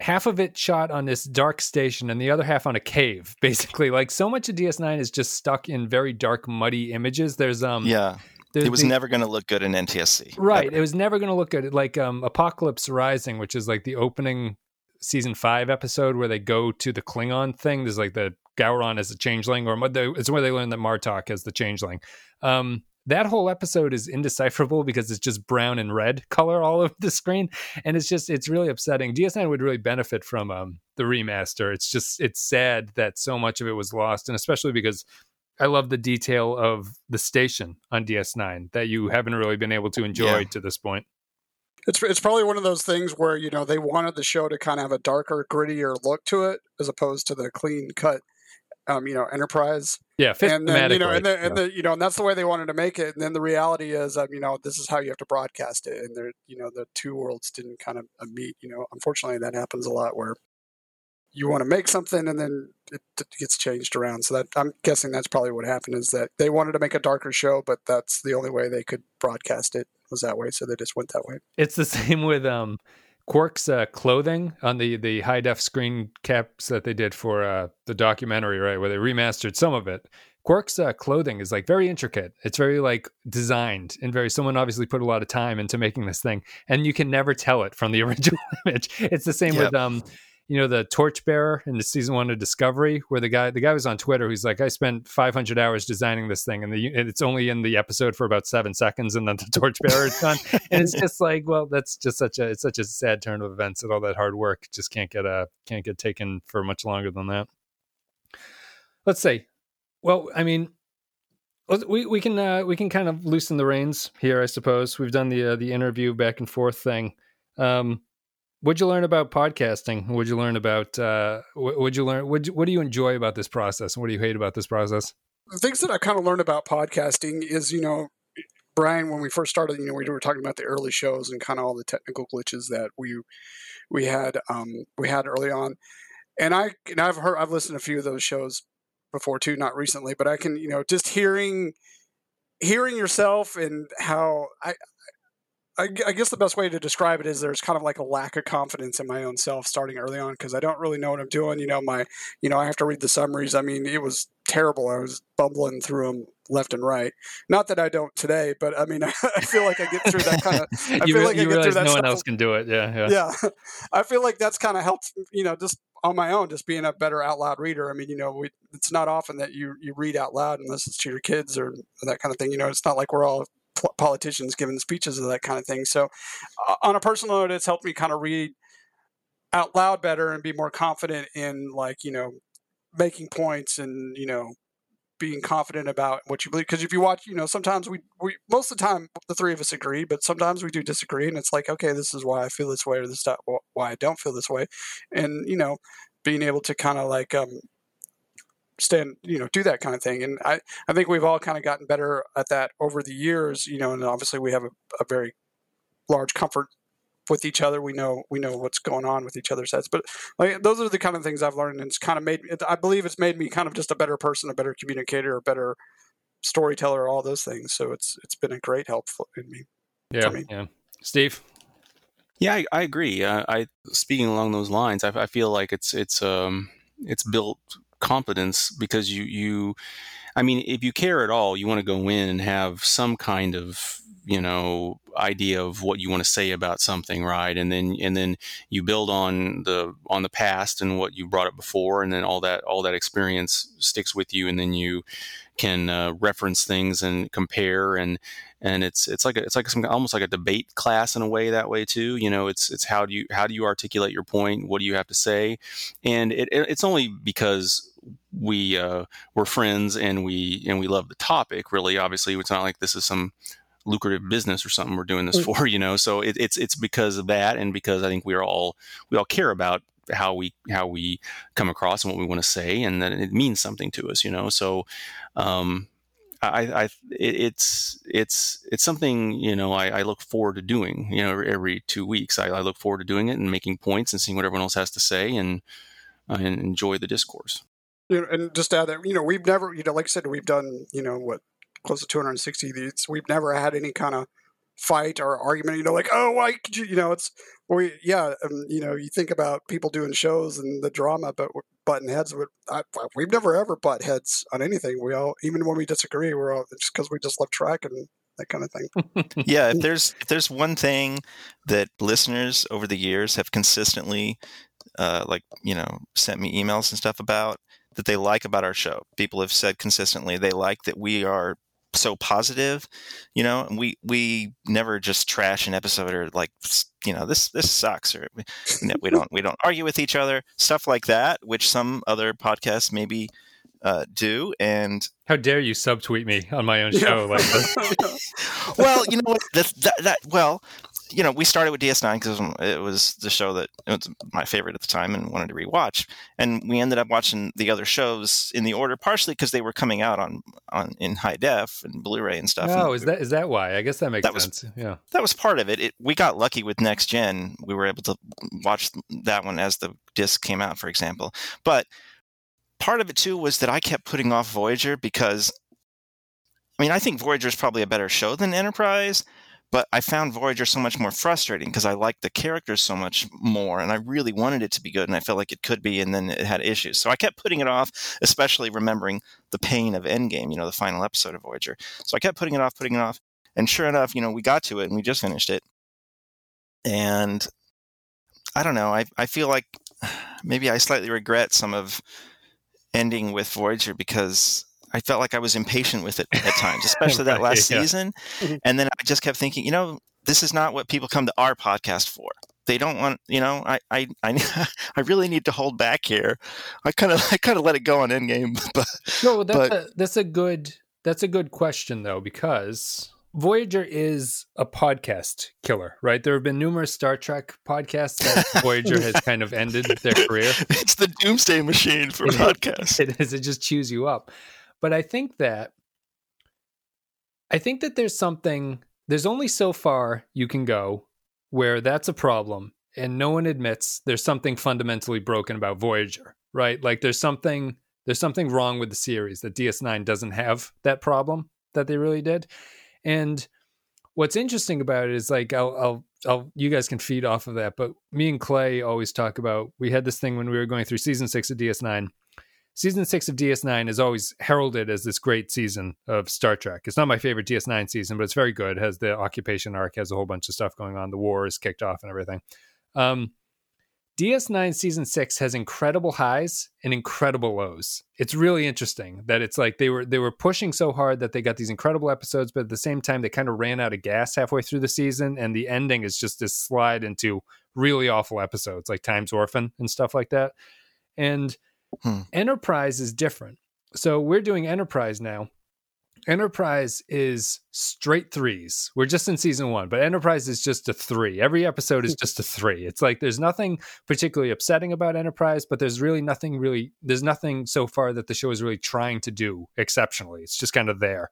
half of it shot on this dark station and the other half on a cave, basically? Like so much of DS9 is just stuck in very dark, muddy images. There's um Yeah. It was the, never going to look good in NTSC. Right. It was never going to look good. Like um, Apocalypse Rising, which is like the opening season five episode where they go to the Klingon thing. There's like the Gowron as a changeling, or it's where they learn that Martok as the changeling. Um, that whole episode is indecipherable because it's just brown and red color all over the screen, and it's just it's really upsetting. DS9 would really benefit from um, the remaster. It's just it's sad that so much of it was lost, and especially because I love the detail of the station on DS9 that you haven't really been able to enjoy yeah. to this point. It's it's probably one of those things where you know they wanted the show to kind of have a darker, grittier look to it as opposed to the clean cut um, you know, enterprise. Yeah, and then you know, and the, and the you know, and that's the way they wanted to make it. And then the reality is, um, you know, this is how you have to broadcast it. And there, you know, the two worlds didn't kind of uh, meet. You know, unfortunately, that happens a lot where you want to make something and then it, it gets changed around. So that I'm guessing that's probably what happened is that they wanted to make a darker show, but that's the only way they could broadcast it was that way. So they just went that way. It's the same with um Quark's uh, clothing on the the high def screen caps that they did for uh, the documentary, right, where they remastered some of it. Quark's uh, clothing is like very intricate. It's very like designed and very. Someone obviously put a lot of time into making this thing, and you can never tell it from the original image. It's the same yep. with um you know the torchbearer in the season one of Discovery, where the guy the guy was on Twitter who's like, I spent 500 hours designing this thing, and, the, and it's only in the episode for about seven seconds, and then the torchbearer is done, and it's just like, well, that's just such a it's such a sad turn of events that all that hard work just can't get uh can't get taken for much longer than that. Let's say, well, I mean, we we can uh, we can kind of loosen the reins here, I suppose. We've done the uh, the interview back and forth thing. Um, What'd you learn about podcasting? What'd you learn about? Uh, what'd you learn? What'd you, what do you enjoy about this process? What do you hate about this process? The things that I kind of learned about podcasting is, you know, Brian, when we first started, you know, we were talking about the early shows and kind of all the technical glitches that we we had um, we had early on, and I and I've heard I've listened to a few of those shows before too, not recently, but I can you know just hearing hearing yourself and how I I, I, guess the best way to describe it is there's kind of like a lack of confidence in my own self starting early on because I don't really know what I'm doing. You know, my, you know, I have to read the summaries. I mean, it was terrible. I was bumbling through them left and right. Not that I don't today, but I mean, I feel like I get through that kind of. I feel like you I get through that. No one else can do it. Yeah, yeah. Yeah, I feel like that's kind of helped. You know, just on my own, just being a better out loud reader. I mean, you know, we, it's not often that you you read out loud unless it's to your kids or that kind of thing. You know, it's not like we're all politicians giving speeches of that kind of thing. So, uh, on a personal note, it's helped me kind of read out loud better and be more confident in like you know making points and you know being confident about what you believe because if you watch you know sometimes we, we most of the time the three of us agree but sometimes we do disagree and it's like okay this is why i feel this way or this is why i don't feel this way and you know being able to kind of like um, stand you know do that kind of thing and i i think we've all kind of gotten better at that over the years you know and obviously we have a, a very large comfort with each other. We know we know what's going on with each other's heads. But like those are the kind of things I've learned, and it's kind of made. It, I believe it's made me kind of just a better person, a better communicator, a better storyteller, all those things. So it's it's been a great help in me. Yeah, yeah. Steve. Yeah, I, I agree. Uh, I speaking along those lines, I, I feel like it's it's um it's built competence because you you I mean, if you care at all, you want to go in and have some kind of you know idea of what you want to say about something right? And then and then you build on the on the past and what you brought up before and then all that all that experience sticks with you and then you can uh, reference things and compare and and it's it's like a, it's like some almost like a debate class in a way that way too. You know it's it's how do you how do you articulate your point? What do you have to say? And it, it's only because we uh, we're friends and we and we love the topic really obviously it's not like this is some lucrative business or something we're doing this mm. for you know so it, it's it's because of that and because i think we are all we all care about how we how we come across and what we want to say and that it means something to us you know so um I, I it's it's it's something you know I, I, look forward to doing you know every two weeks I, I, look forward to doing it and making points and seeing what everyone else has to say and uh, and enjoy the discourse. You know, and just to add that you know we've never you know like I said we've done you know what close to 260 these. We've never had any kind of fight or argument. You know, like oh, why could you? You know, it's we yeah. Um, you know, you think about people doing shows and the drama, but butting heads. With, I, we've never ever butt heads on anything. We all, even when we disagree, we're all just because we just love Trek and that kind of thing. yeah, if there's if there's one thing that listeners over the years have consistently, uh, like you know, sent me emails and stuff about that they like about our show. People have said consistently they like that we are so positive, you know, and we we never just trash an episode or like you know this this sucks or you we don't we don't argue with each other stuff like that, which some other podcasts maybe uh, do. And how dare you subtweet me on my own show yeah. like this? well, you know what that, that, that well you know, we started with DS9 because it was the show that it was my favorite at the time and wanted to rewatch. And we ended up watching the other shows in the order, partially because they were coming out on on in high def and Blu-ray and stuff. Oh, and is that is that why? I guess that makes that sense. Was, yeah, that was part of it. it. We got lucky with Next Gen; we were able to watch that one as the disc came out, for example. But part of it too was that I kept putting off Voyager because I mean, I think Voyager is probably a better show than Enterprise, but I found Voyager so much more frustrating because I liked the characters so much more and I really wanted it to be good and I felt like it could be and then it had issues. So I kept putting it off, especially remembering the pain of Endgame, you know, the final episode of Voyager. So I kept putting it off, putting it off. And sure enough, you know, we got to it and we just finished it. And I don't know, I, I feel like maybe I slightly regret some of ending with Voyager because I felt like I was impatient with it at times, especially that last yeah. season. Mm-hmm. And then I just kept thinking, you know, this is not what people come to our podcast for. They don't want, you know, I, I, I, I really need to hold back here. I kind of, I kind of let it go on Endgame, but no, that's but, a, that's a good, that's a good question though, because Voyager is a podcast killer, right? There have been numerous Star Trek podcasts that Voyager has kind of ended their career. It's the doomsday machine for podcasts. It is. It just chews you up. But I think that I think that there's something there's only so far you can go where that's a problem and no one admits there's something fundamentally broken about Voyager, right? Like there's something there's something wrong with the series that DS9 doesn't have that problem that they really did. And what's interesting about it is like I'll, I'll I'll you guys can feed off of that, but me and Clay always talk about we had this thing when we were going through season 6 of DS9 season six of DS9 is always heralded as this great season of Star Trek. It's not my favorite DS9 season, but it's very good. It has the occupation arc, has a whole bunch of stuff going on. The war is kicked off and everything. Um, DS9 season six has incredible highs and incredible lows. It's really interesting that it's like they were they were pushing so hard that they got these incredible episodes, but at the same time they kind of ran out of gas halfway through the season, and the ending is just this slide into really awful episodes like Time's Orphan and stuff like that. And Hmm. Enterprise is different. So we're doing Enterprise now. Enterprise is straight threes. We're just in season one, but Enterprise is just a three. Every episode is hmm. just a three. It's like there's nothing particularly upsetting about Enterprise, but there's really nothing really, there's nothing so far that the show is really trying to do exceptionally. It's just kind of there.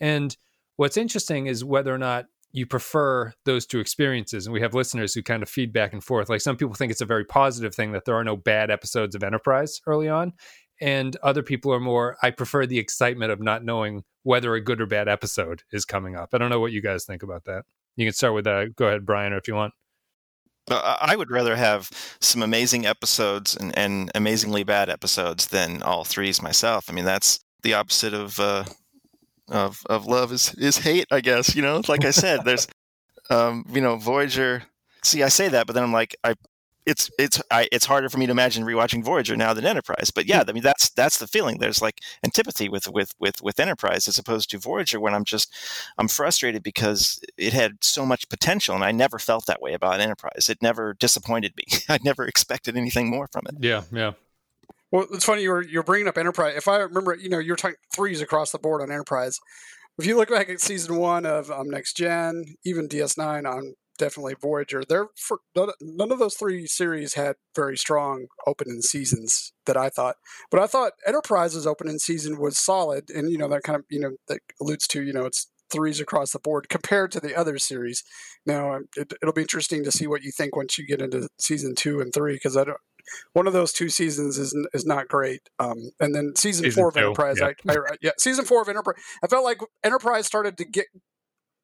And what's interesting is whether or not you prefer those two experiences. And we have listeners who kind of feed back and forth. Like some people think it's a very positive thing that there are no bad episodes of Enterprise early on. And other people are more, I prefer the excitement of not knowing whether a good or bad episode is coming up. I don't know what you guys think about that. You can start with that. Uh, go ahead, Brian, or if you want. I would rather have some amazing episodes and, and, amazingly bad episodes than all threes myself. I mean, that's the opposite of uh, of of love is is hate. I guess you know. Like I said, there's um, you know Voyager. See, I say that, but then I'm like, I it's it's I, it's harder for me to imagine rewatching Voyager now than Enterprise. But yeah, I mean that's that's the feeling. There's like antipathy with with with with Enterprise as opposed to Voyager when I'm just I'm frustrated because it had so much potential and I never felt that way about Enterprise. It never disappointed me. I never expected anything more from it. Yeah, yeah. Well, it's funny you're you're bringing up Enterprise. If I remember, you know, you're talking threes across the board on Enterprise. If you look back at season one of um, Next Gen, even DS9 on definitely Voyager. They're for, none of those three series had very strong opening seasons that I thought, but I thought Enterprise's opening season was solid, and you know that kind of you know that alludes to you know it's threes across the board compared to the other series. Now it, will be interesting to see what you think once you get into season two and three because I don't. One of those two seasons is is not great, um, and then season, season four of two, Enterprise, yeah. I, I, yeah, season four of Enterprise. I felt like Enterprise started to get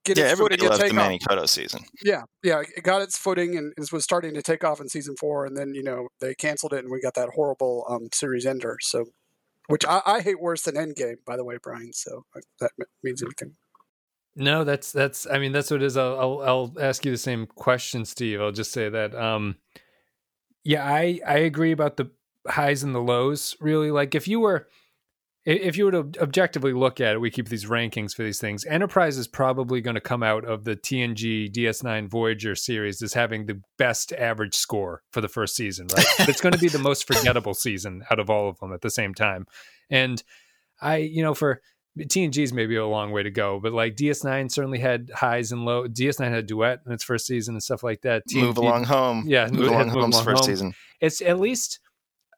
get yeah, its everybody footing loves the Manny Coto season. Yeah, yeah, it got its footing and it was starting to take off in season four, and then you know they canceled it and we got that horrible um, series ender. So, which I, I, hate worse than Endgame, by the way, Brian. So that means anything. No, that's that's. I mean, that's what it is. I'll, I'll, I'll ask you the same question, Steve. I'll just say that. Um, yeah, I I agree about the highs and the lows. Really, like if you were if you were to objectively look at it, we keep these rankings for these things. Enterprise is probably going to come out of the TNG DS9 Voyager series as having the best average score for the first season, right? it's going to be the most forgettable season out of all of them at the same time. And I, you know, for TNG's maybe a long way to go, but like DS9 certainly had highs and lows. DS9 had a duet in its first season and stuff like that. TNG, move along home. Yeah, move along home's first home. season. It's at least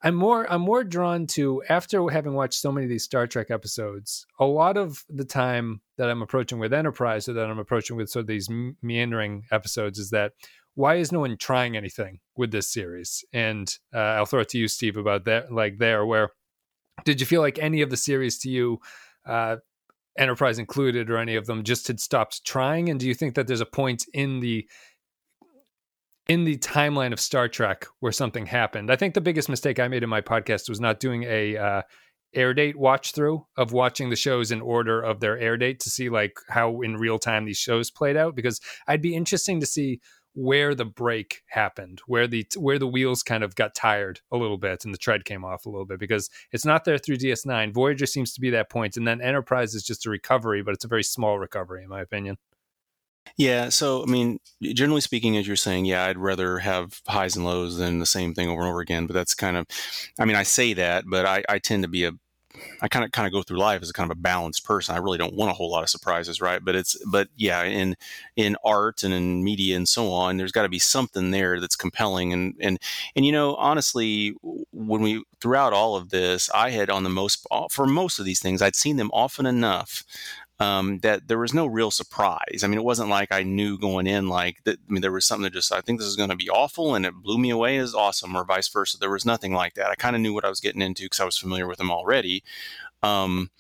I'm more I'm more drawn to after having watched so many of these Star Trek episodes. A lot of the time that I'm approaching with Enterprise, or that I'm approaching with sort of these meandering episodes, is that why is no one trying anything with this series? And uh, I'll throw it to you, Steve, about that. Like there, where did you feel like any of the series to you, uh, Enterprise included, or any of them, just had stopped trying? And do you think that there's a point in the in the timeline of Star Trek where something happened. I think the biggest mistake I made in my podcast was not doing a uh, air date watch through of watching the shows in order of their air date to see like how in real time these shows played out because I'd be interesting to see where the break happened, where the where the wheels kind of got tired a little bit and the tread came off a little bit because it's not there through DS9. Voyager seems to be that point, and then Enterprise is just a recovery, but it's a very small recovery in my opinion. Yeah. So, I mean, generally speaking, as you're saying, yeah, I'd rather have highs and lows than the same thing over and over again. But that's kind of, I mean, I say that, but I, I tend to be a, I kind of kind of go through life as a kind of a balanced person. I really don't want a whole lot of surprises, right? But it's, but yeah, in in art and in media and so on, there's got to be something there that's compelling. And and and you know, honestly, when we throughout all of this, I had on the most uh, for most of these things, I'd seen them often enough um, that there was no real surprise. I mean, it wasn't like I knew going in like that. I mean, there was something that just I think this is going to be awful, and it blew me away as awesome, or vice versa. There was nothing like that. I kind of knew what I was getting into because I was familiar with them already. Um,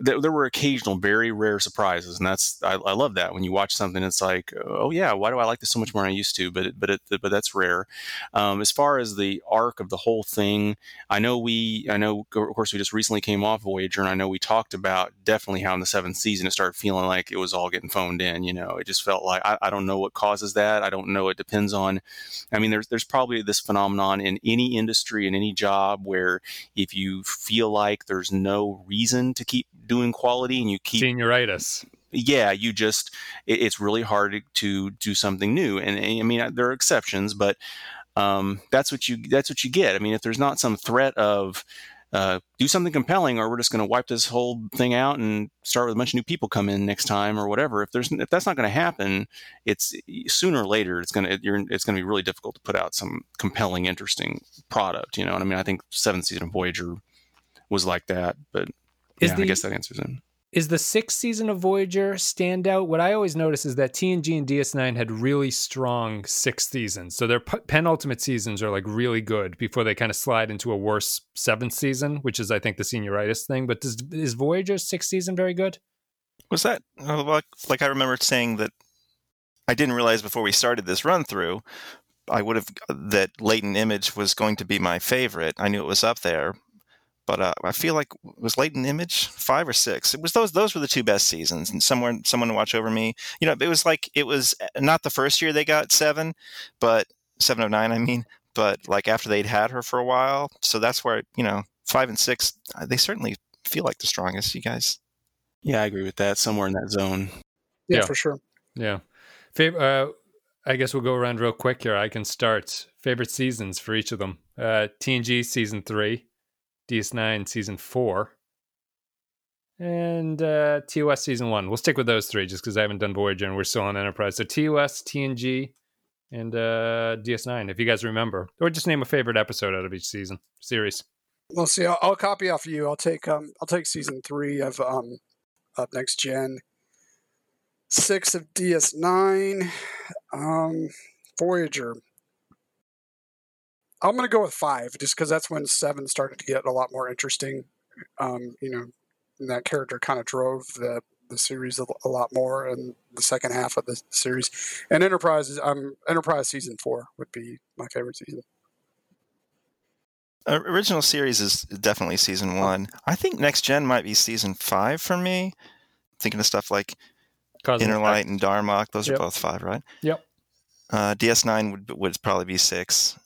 there, there were occasional very rare surprises, and that's I, I, love that when you watch something. It's like, oh yeah, why do I like this so much more than I used to? But but it, but that's rare. Um, as far as the arc of the whole thing, I know we I know of course we just recently came off Voyager, and I know we talked about definitely how in the seventh season it started feeling like it was all getting phoned in. You know, it just felt like I, I don't know what causes that. I don't know. It depends on. I mean, there's there's probably this phenomenon in any industry in any job where if you feel like there's no reason to keep doing quality and you keep senioritis. Yeah you just it, it's really hard to do something new. And, and, i mean there are exceptions but um, that's what you that's what you get. I mean if there's not some threat of uh, do something compelling or we're just going to wipe this whole thing out and start with a bunch of new people come in next time or whatever if there's if that's not going to happen it's sooner or later it's going to it's going to be really difficult to put out some compelling interesting product you know? And i mean i think seventh season of voyager was like that but is yeah, the, I guess that answers it. is the sixth season of Voyager standout? What I always notice is that TNG and DS9 had really strong sixth seasons. So their p- penultimate seasons are like really good before they kind of slide into a worse seventh season, which is, I think, the senioritis thing. But does, is Voyager's sixth season very good? Was that uh, like, like I remember saying that I didn't realize before we started this run through, I would have uh, that Latent Image was going to be my favorite. I knew it was up there, but uh, I feel like it was Latent Image five or six. It was those those were the two best seasons, and someone someone to watch over me. You know, it was like it was uh, not the first year they got seven, but seven of nine. I mean, but like after they'd had her for a while, so that's where you know five and six uh, they certainly feel like the strongest. You guys, yeah, I agree with that. Somewhere in that zone. Yeah, yeah. for sure. Yeah. Favorite. Uh, I guess we'll go around real quick here. I can start. Favorite seasons for each of them. Uh, TNG season three. DS9 season four, and uh, TOS season one. We'll stick with those three just because I haven't done Voyager and we're still on Enterprise. So TOS, TNG, and uh, DS9, if you guys remember, or just name a favorite episode out of each season series. Well, see, I'll, I'll copy off of you. I'll take um, I'll take season three of um, of Next Gen, six of DS9, um, Voyager. I'm going to go with five, just because that's when seven started to get a lot more interesting. Um, you know, that character kind of drove the the series a, a, lot more, in the second half of the series. And Enterprise, is, um, Enterprise season four would be my favorite season. Uh, original series is definitely season one. I think Next Gen might be season five for me. Thinking of stuff like Cosmic Inner Light and Darmok; those yep. are both five, right? Yep. Uh, DS9 would would probably be six.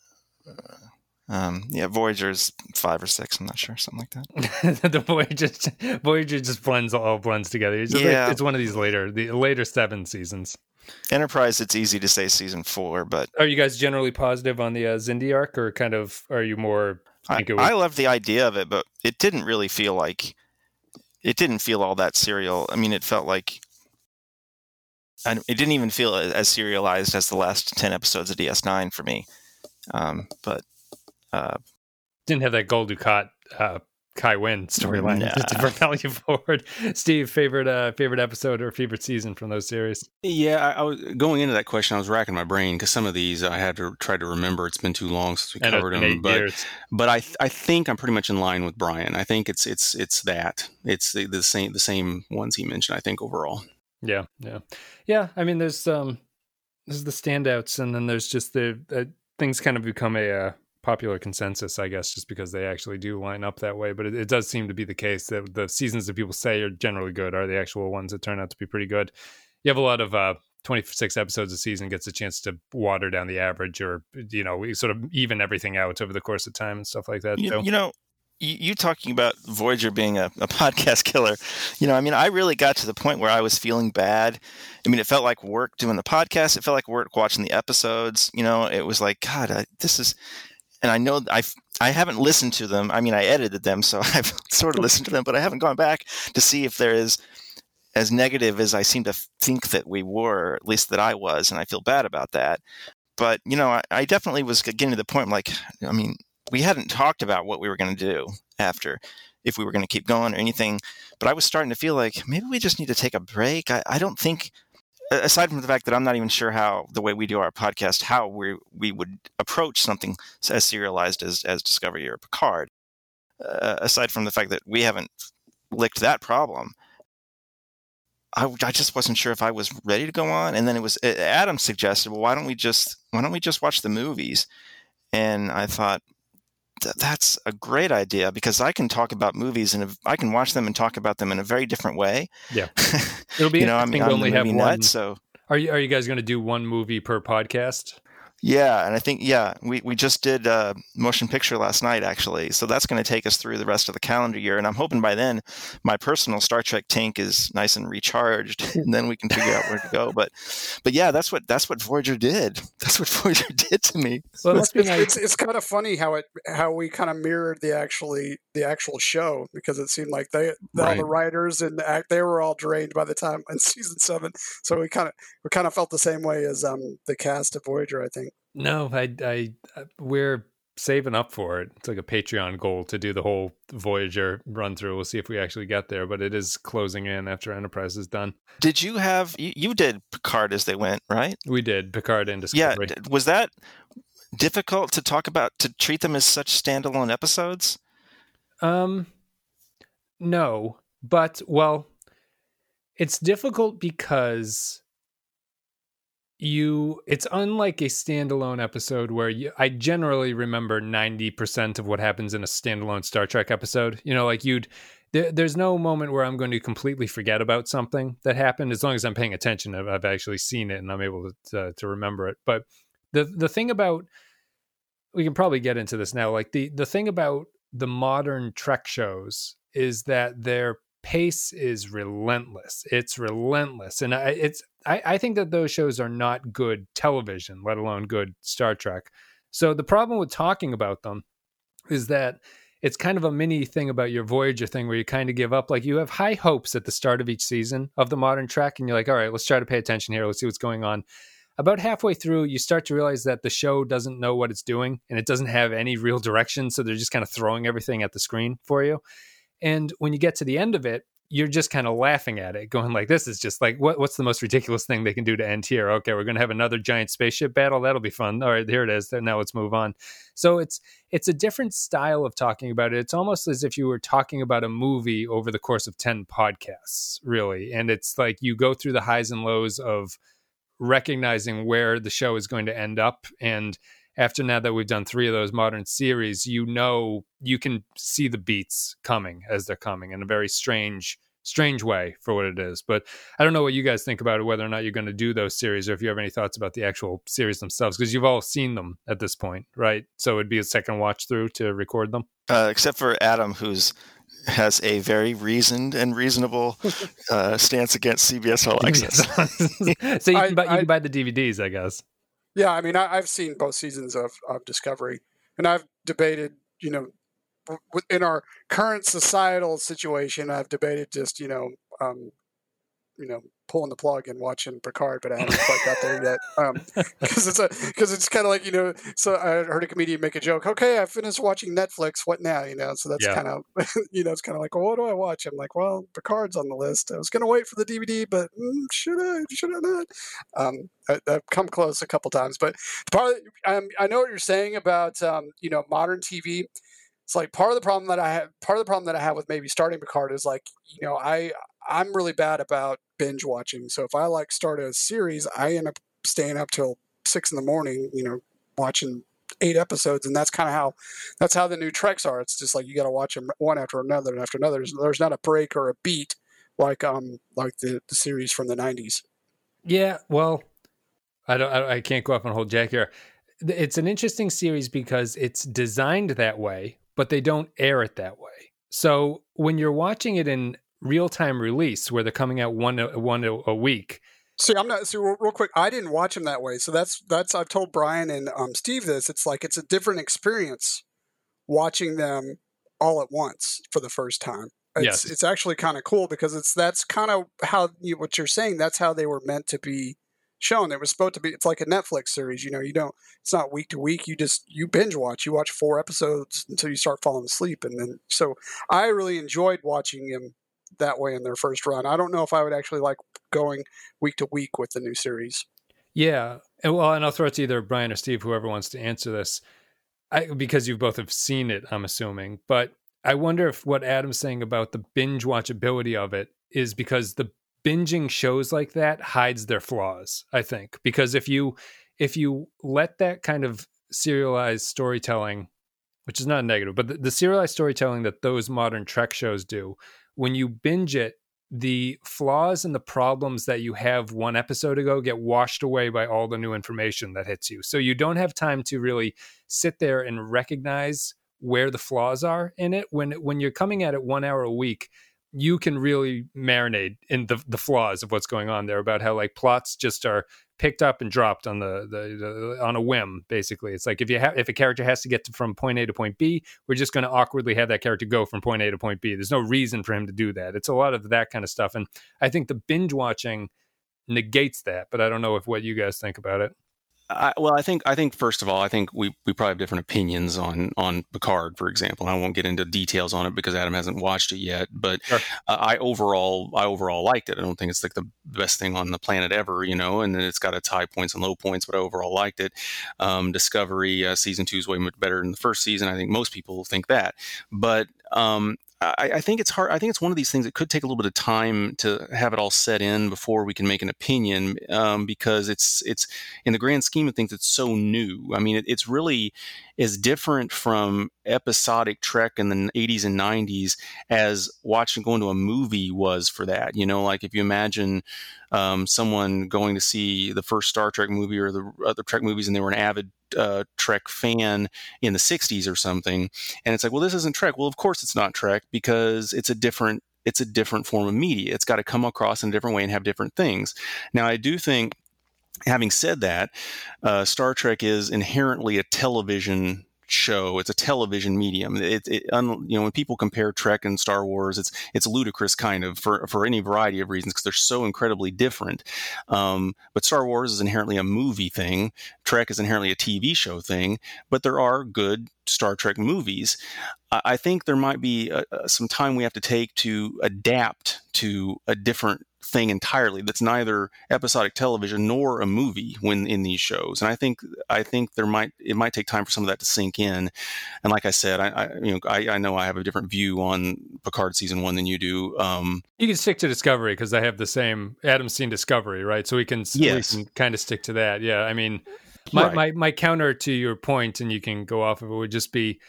Um, yeah, Voyager's five or six. I'm not sure, something like that. the Voyager, Voyager just blends all blends together. It's, yeah. Like, it's one of these later, the later seven seasons. Enterprise, it's easy to say season four, but are you guys generally positive on the uh, Xindi arc, or kind of are you more? I, was... I love the idea of it, but it didn't really feel like it didn't feel all that serial. I mean, it felt like and it didn't even feel as serialized as the last 10 episodes of DS9 for me. Um, but uh, didn't have that Gul Dukat uh, Kai Winn storyline nah. to propel you forward. Steve, favorite uh, favorite episode or favorite season from those series? Yeah, I, I was going into that question. I was racking my brain because some of these I had to try to remember. It's been too long since we and covered them. But years. but I I think I'm pretty much in line with Brian. I think it's it's it's that it's the, the same the same ones he mentioned. I think overall. Yeah, yeah, yeah. I mean, there's um, there's the standouts, and then there's just the uh, things kind of become a uh, popular consensus, I guess, just because they actually do line up that way. But it, it, does seem to be the case that the seasons that people say are generally good are the actual ones that turn out to be pretty good. You have a lot of uh, 26 episodes a season gets a chance to water down the average or, you know, we sort of even everything out over the course of time and stuff like that. You, so. you know, you talking about Voyager being a, a, podcast killer, you know, I mean, I really got to the point where I was feeling bad. I mean, it felt like work doing the podcast. It felt like work watching the episodes. You know, it was like, God, I, this is, and I know I I haven't listened to them. I mean, I edited them, so I've sort of listened to them, but I haven't gone back to see if there is as negative as I seem to think that we were, at least that I was, and I feel bad about that. But you know, I, I definitely was getting to the point. like, I mean, we hadn't talked about what we were going to do after, if we were going to keep going or anything. But I was starting to feel like maybe we just need to take a break. I, I don't think aside from the fact that I'm not even sure how the way we do our podcast, how we we would approach something as serialized as as Discovery or Picard. Uh, aside from the fact that we haven't licked that problem, I, I just wasn't sure if I was ready to go on. And then it was Adam suggested, well, why don't we just why don't we just watch the movies? And I thought, that's a great idea because I can talk about movies and I can watch them and talk about them in a very different way. Yeah, it'll be. you know, I mean, only have nut, one. So, are you are you guys going to do one movie per podcast? Yeah, and I think yeah, we we just did uh, motion picture last night actually, so that's going to take us through the rest of the calendar year, and I'm hoping by then my personal Star Trek tank is nice and recharged, and then we can figure out where to go. But but yeah, that's what that's what Voyager did. That's what Voyager did to me. Well, it's, it's, it's, it's kind of funny how it how we kind of mirrored the actually the actual show because it seemed like they right. all the writers and the act they were all drained by the time in season seven, so we kind of we kind of felt the same way as um the cast of Voyager, I think. No, I, I, uh, we're saving up for it. It's like a Patreon goal to do the whole Voyager run through. We'll see if we actually get there, but it is closing in after Enterprise is done. Did you have you, you did Picard as they went, right? We did Picard and Discovery. Yeah, was that difficult to talk about to treat them as such standalone episodes? Um no, but well, it's difficult because you it's unlike a standalone episode where you I generally remember 90% of what happens in a standalone Star Trek episode. You know, like you'd there, there's no moment where I'm going to completely forget about something that happened as long as I'm paying attention. I've, I've actually seen it and I'm able to, to to remember it. But the the thing about we can probably get into this now. Like the the thing about the modern Trek shows is that they're pace is relentless. It's relentless, and I, it's I, I think that those shows are not good television, let alone good Star Trek. So the problem with talking about them is that it's kind of a mini thing about your Voyager thing where you kind of give up. Like you have high hopes at the start of each season of the modern Trek, and you're like, all right, let's try to pay attention here. Let's see what's going on. About halfway through, you start to realize that the show doesn't know what it's doing and it doesn't have any real direction. So they're just kind of throwing everything at the screen for you. And when you get to the end of it, you're just kind of laughing at it, going like, "This is just like what, what's the most ridiculous thing they can do to end here?" Okay, we're going to have another giant spaceship battle. That'll be fun. All right, here it is. Now let's move on. So it's it's a different style of talking about it. It's almost as if you were talking about a movie over the course of ten podcasts, really. And it's like you go through the highs and lows of recognizing where the show is going to end up and after now that we've done three of those modern series, you know you can see the beats coming as they're coming in a very strange, strange way for what it is. But I don't know what you guys think about it, whether or not you're going to do those series, or if you have any thoughts about the actual series themselves, because you've all seen them at this point, right? So it'd be a second watch through to record them. Uh, except for Adam, who's has a very reasoned and reasonable uh, stance against CBS All Access. so you can, buy, you I, can buy the DVDs, I guess. Yeah, I mean, I, have seen both seasons of, of Discovery, and I've debated, you know, in our current societal situation, I've debated just, you know, um, you know, pulling the plug and watching Picard, but I haven't quite got there yet. Because um, it's a because it's kind of like you know. So I heard a comedian make a joke. Okay, I finished watching Netflix. What now? You know. So that's yeah. kind of you know. It's kind of like, well, what do I watch? I'm like, well, Picard's on the list. I was going to wait for the DVD, but mm, should I? Should I not? Um, I, have come close a couple times, but part um, I know what you're saying about um, you know modern TV it's like part of the problem that I have part of the problem that I have with maybe starting Picard is like, you know, I I'm really bad about binge watching. So if I like start a series, I end up staying up till six in the morning, you know, watching eight episodes, and that's kind of how that's how the new Treks are. It's just like you got to watch them one after another and after another. There's, there's not a break or a beat like um like the, the series from the '90s. Yeah, well, I don't, I, I can't go up and hold Jack here. It's an interesting series because it's designed that way, but they don't air it that way. So when you're watching it in real time release where they're coming out one one a week. See, I'm not. See, real, real quick, I didn't watch them that way. So that's that's. I've told Brian and um, Steve this. It's like it's a different experience watching them all at once for the first time. It's, yes. it's actually kind of cool because it's that's kind of how you, what you're saying. That's how they were meant to be shown. It was supposed to be. It's like a Netflix series. You know, you don't. It's not week to week. You just you binge watch. You watch four episodes until you start falling asleep, and then so I really enjoyed watching them that way in their first run. I don't know if I would actually like going week to week with the new series. Yeah, and well, and I'll throw it to either Brian or Steve, whoever wants to answer this, I, because you both have seen it. I'm assuming, but I wonder if what Adam's saying about the binge watchability of it is because the binging shows like that hides their flaws. I think because if you if you let that kind of serialized storytelling which is not negative, but the, the, serialized storytelling that those modern Trek shows do, when you binge it, the flaws and the problems that you have one episode ago get washed away by all the new information that hits you. So you don't have time to really sit there and recognize where the flaws are in it. When when you're coming at it one hour a week, you can really marinate in the the flaws of what's going on there about how like plots just are picked up and dropped on the, the, the on a whim basically. It's like if you have if a character has to get to, from point a to point b we're just going to awkwardly have that character go from point a to point b. There's no reason for him to do that. It's a lot of that kind of stuff and i think the binge watching negates that but i don't know if what you guys think about it I, well, I think I think first of all, I think we, we probably have different opinions on on Picard, for example. I won't get into details on it because Adam hasn't watched it yet. But sure. uh, I overall I overall liked it. I don't think it's like the best thing on the planet ever, you know. And then it's got its high points and low points, but I overall liked it. Um, Discovery uh, season two is way much better than the first season. I think most people think that, but um, I, I, think it's hard. I think it's one of these things that could take a little bit of time to have it all set in before we can make an opinion, um, because it's it's in the grand scheme of things, it's so new. I mean, it, it's really as different from episodic Trek in the 80s and 90s as watching going to a movie was for that. You know, like if you imagine um, someone going to see the first Star Trek movie or the other Trek movies and they were an avid uh, Trek fan in the 60s or something, and it's like, well, this isn't Trek. Well, of course it's not Trek because it's a different it's a different form of media. It's got to come across in a different way and have different things. Now, I do think having said that, uh, Star Trek is inherently a television show. It's a television medium. It, it un, you know, when people compare Trek and Star Wars, it's it's ludicrous, kind of for for any variety of reasons because they're so incredibly different. Um, but Star Wars is inherently a movie thing. Trek is inherently a TV show thing. But there are good Star Trek movies. I think there might be some time we have to take to adapt to a different thing entirely that's neither episodic television nor a movie when in these shows. And i think i think there might it might take time for some of that to sink in. And like i said i, I you know I, I, know i have a different view on picard season one than you do. Um, you can stick to discovery because i have the same adam's seen discovery right? So we can, yes. we can kind of stick to that. Yeah i mean my, right. my my counter to your point and you can go off of it would just be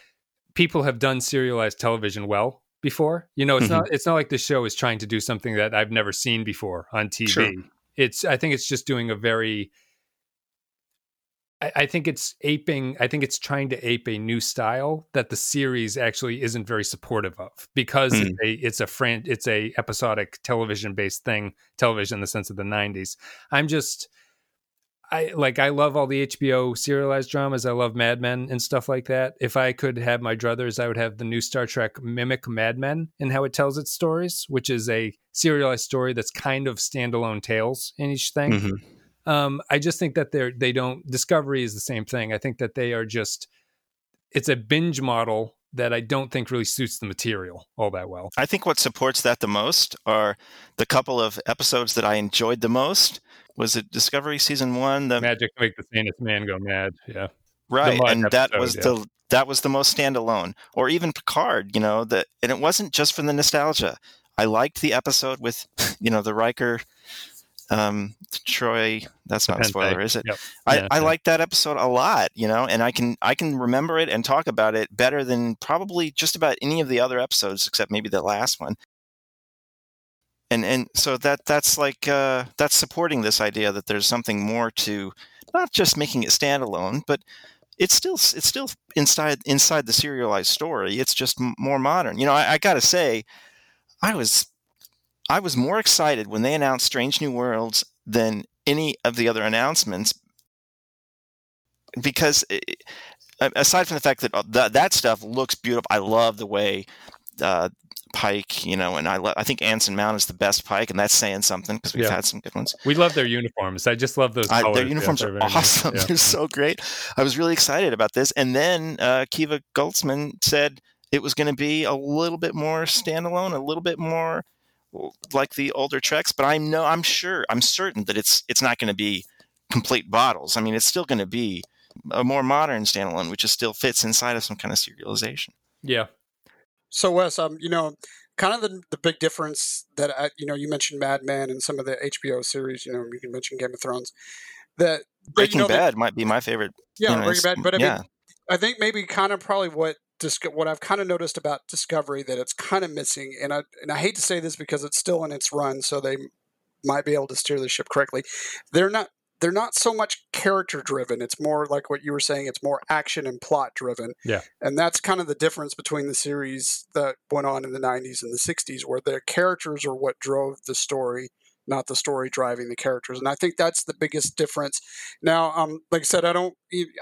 people have done serialized television well before. You know, it's mm-hmm. not it's not like the show is trying to do something that I've never seen before on TV. Sure. It's I think it's just doing a very I, I think it's aping I think it's trying to ape a new style that the series actually isn't very supportive of because mm. it's a it's a fran- it's a episodic television based thing, television in the sense of the 90s. I'm just I like I love all the HBO serialized dramas. I love Mad Men and stuff like that. If I could have my druthers, I would have the new Star Trek mimic Mad Men and how it tells its stories, which is a serialized story that's kind of standalone tales in each thing. Mm-hmm. Um, I just think that they're they don't Discovery is the same thing. I think that they are just it's a binge model that I don't think really suits the material all that well. I think what supports that the most are the couple of episodes that I enjoyed the most was it Discovery season one? The magic make the sanest man go mad. Yeah, right. And episode, that was yeah. the that was the most standalone, or even Picard. You know that, and it wasn't just for the nostalgia. I liked the episode with, you know, the Riker, um, Troi. That's not a spoiler, is it? Yep. I, yeah, I yeah. liked that episode a lot. You know, and I can I can remember it and talk about it better than probably just about any of the other episodes, except maybe the last one and and so that that's like uh, that's supporting this idea that there's something more to not just making it standalone, but it's still it's still inside inside the serialized story. It's just more modern. You know, I, I got to say, I was I was more excited when they announced Strange New Worlds than any of the other announcements because it, aside from the fact that uh, that, that stuff looks beautiful, I love the way uh, Pike, you know, and I I think Anson Mount is the best Pike, and that's saying something because we've yeah. had some good ones. We love their uniforms. I just love those. I, their uniforms yeah, are awesome. Nice. Yeah. They're so great. I was really excited about this, and then uh, Kiva Goldsman said it was going to be a little bit more standalone, a little bit more like the older Treks. But I'm no, I'm sure, I'm certain that it's it's not going to be complete bottles. I mean, it's still going to be a more modern standalone, which just still fits inside of some kind of serialization. Yeah, so Wes, um, you know, kind of the, the big difference that I, you know, you mentioned Mad Men and some of the HBO series. You know, you can mention Game of Thrones. That Breaking you know, Bad might be my favorite. Yeah, you know, Breaking Bad. But I yeah. mean, I think maybe kind of probably what what I've kind of noticed about Discovery that it's kind of missing, and I and I hate to say this because it's still in its run, so they might be able to steer the ship correctly. They're not they're not so much character driven. It's more like what you were saying. It's more action and plot driven. Yeah. And that's kind of the difference between the series that went on in the 90s and the 60s, where the characters are what drove the story, not the story driving the characters. And I think that's the biggest difference. Now, um, like I said, I don't,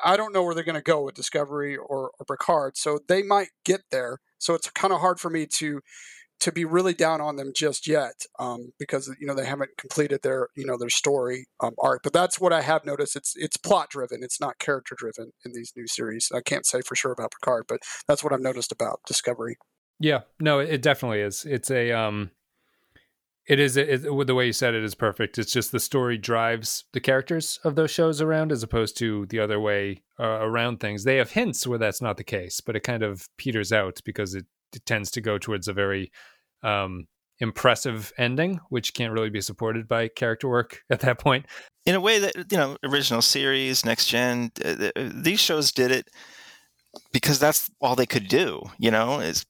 I don't know where they're going to go with Discovery or, or Picard, so they might get there. So it's kind of hard for me to to be really down on them just yet um, because you know they haven't completed their you know their story um, arc. But that's what I have noticed. It's it's plot driven. It's not character driven in these new series. I can't say for sure about Picard, but that's what I've noticed about Discovery. Yeah, no, it definitely is. It's a um, it is it, it, the way you said it is perfect. It's just the story drives the characters of those shows around, as opposed to the other way uh, around things. They have hints where that's not the case, but it kind of peters out because it, it tends to go towards a very um, impressive ending, which can't really be supported by character work at that point. In a way that you know, original series, next gen, uh, these shows did it because that's all they could do. You know, is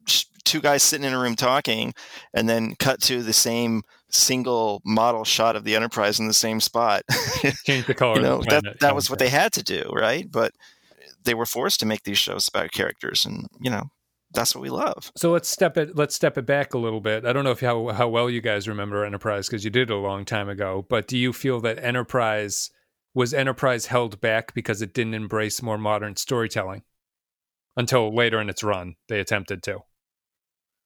two guys sitting in a room talking, and then cut to the same single model shot of the Enterprise in the same spot. Change the color. you know, that that was what they had to do, right? But they were forced to make these shows about characters, and you know, that's what we love. So let's step it let's step it back a little bit. I don't know if how how well you guys remember Enterprise because you did it a long time ago, but do you feel that Enterprise was Enterprise held back because it didn't embrace more modern storytelling? until later in its run they attempted to.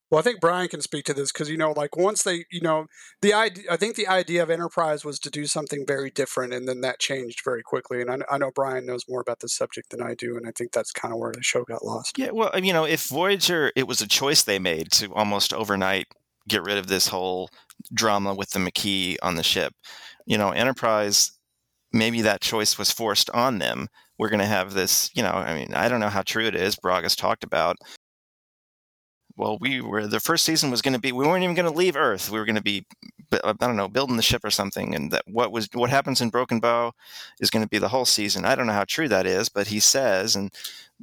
Well, I think Brian can speak to this because you know, like once they, you know, the idea. I think the idea of Enterprise was to do something very different, and then that changed very quickly. And I, I know Brian knows more about this subject than I do, and I think that's kind of where the show got lost. Yeah, well, you know, if Voyager, it was a choice they made to almost overnight get rid of this whole drama with the Maquis on the ship. You know, Enterprise, maybe that choice was forced on them we're going to have this, you know, I mean, I don't know how true it is. Braga's talked about. Well, we were the first season was going to be we weren't even going to leave Earth. We were going to be I don't know building the ship or something, and that what was what happens in Broken Bow is going to be the whole season. I don't know how true that is, but he says and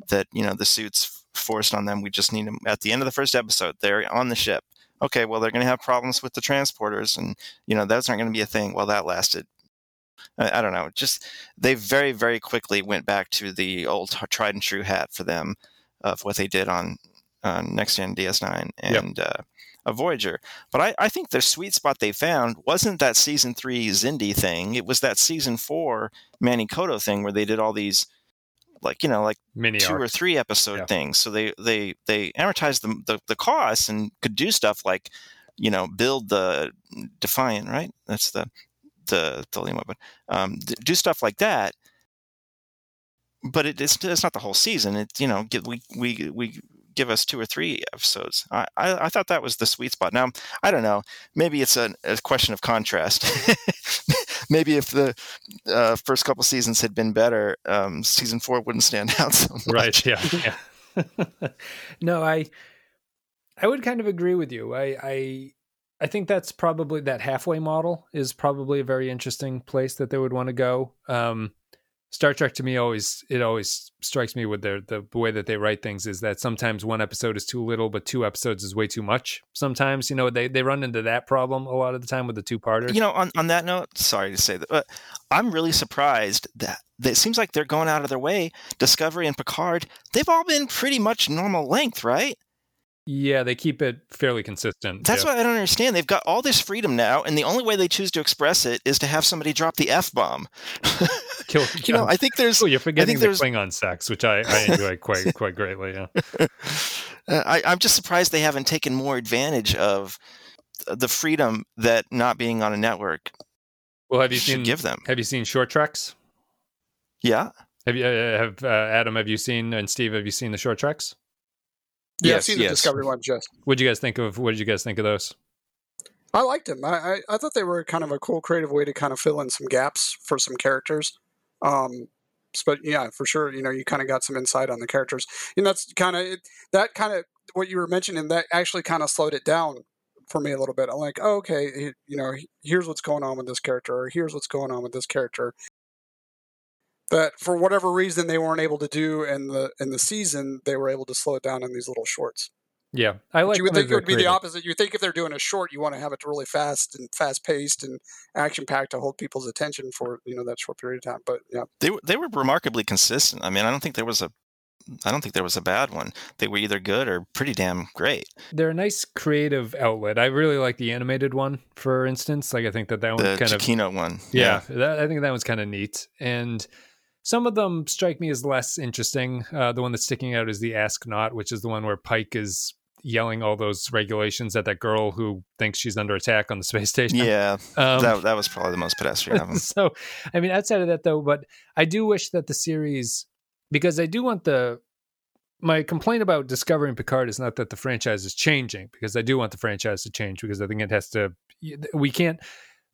that you know the suits forced on them. We just need them at the end of the first episode. They're on the ship. Okay, well they're going to have problems with the transporters, and you know those aren't going to be a thing. Well, that lasted I, I don't know. Just they very very quickly went back to the old tried and true hat for them of what they did on on Next Gen DS9 and yep. uh, a Voyager. But I, I think the sweet spot they found wasn't that season three Xindi thing. It was that season four Manny Coto thing where they did all these like you know like Mini two or three episode yeah. things. So they they they amortized the, the the costs and could do stuff like you know build the Defiant right. That's the the the Lima, but um, do stuff like that. But it, it's it's not the whole season. It you know we we we give us two or three episodes. I, I, I thought that was the sweet spot. Now I don't know. Maybe it's a, a question of contrast. maybe if the uh, first couple seasons had been better, um, season four wouldn't stand out so much. Right. Yeah. yeah. no, I I would kind of agree with you. I I I think that's probably that halfway model is probably a very interesting place that they would want to go. Um, Star Trek to me always it always strikes me with their the way that they write things is that sometimes one episode is too little, but two episodes is way too much. Sometimes you know they they run into that problem a lot of the time with the two parters. You know, on on that note, sorry to say that, but I'm really surprised that, that it seems like they're going out of their way. Discovery and Picard, they've all been pretty much normal length, right? Yeah, they keep it fairly consistent. That's yeah. what I don't understand. They've got all this freedom now, and the only way they choose to express it is to have somebody drop the f bomb. Kill, you know, I think there's. Oh, you're forgetting the Klingon sex, which I, I enjoy quite quite greatly. Yeah, uh, I, I'm just surprised they haven't taken more advantage of the freedom that not being on a network. Well, have you seen give them? Have you seen Short Treks? Yeah. Have you uh, have uh, Adam? Have you seen and Steve? Have you seen the Short Treks? Yeah, yes, I've seen the yes. Discovery one just. What did you guys think of? What did you guys think of those? I liked them. I, I, I thought they were kind of a cool, creative way to kind of fill in some gaps for some characters. Um, but yeah, for sure, you know, you kind of got some insight on the characters, and that's kind of that kind of what you were mentioning. That actually kind of slowed it down for me a little bit. I'm like, oh, okay, you know, here's what's going on with this character, or here's what's going on with this character, that for whatever reason they weren't able to do in the in the season, they were able to slow it down in these little shorts. Yeah, I like. you would think it would be the opposite. You think if they're doing a short, you want to have it really fast and fast paced and action packed to hold people's attention for you know that short period of time. But yeah, they they were remarkably consistent. I mean, I don't think there was a I don't think there was a bad one. They were either good or pretty damn great. They're a nice creative outlet. I really like the animated one, for instance. Like I think that that one kind of Kino one. Yeah, yeah. That, I think that one's kind of neat. And some of them strike me as less interesting. Uh, the one that's sticking out is the Ask Not, which is the one where Pike is yelling all those regulations at that girl who thinks she's under attack on the space station. Yeah, Um, that that was probably the most pedestrian of them. so, I mean, outside of that, though, but I do wish that the series, because I do want the. My complaint about discovering Picard is not that the franchise is changing, because I do want the franchise to change, because I think it has to. We can't.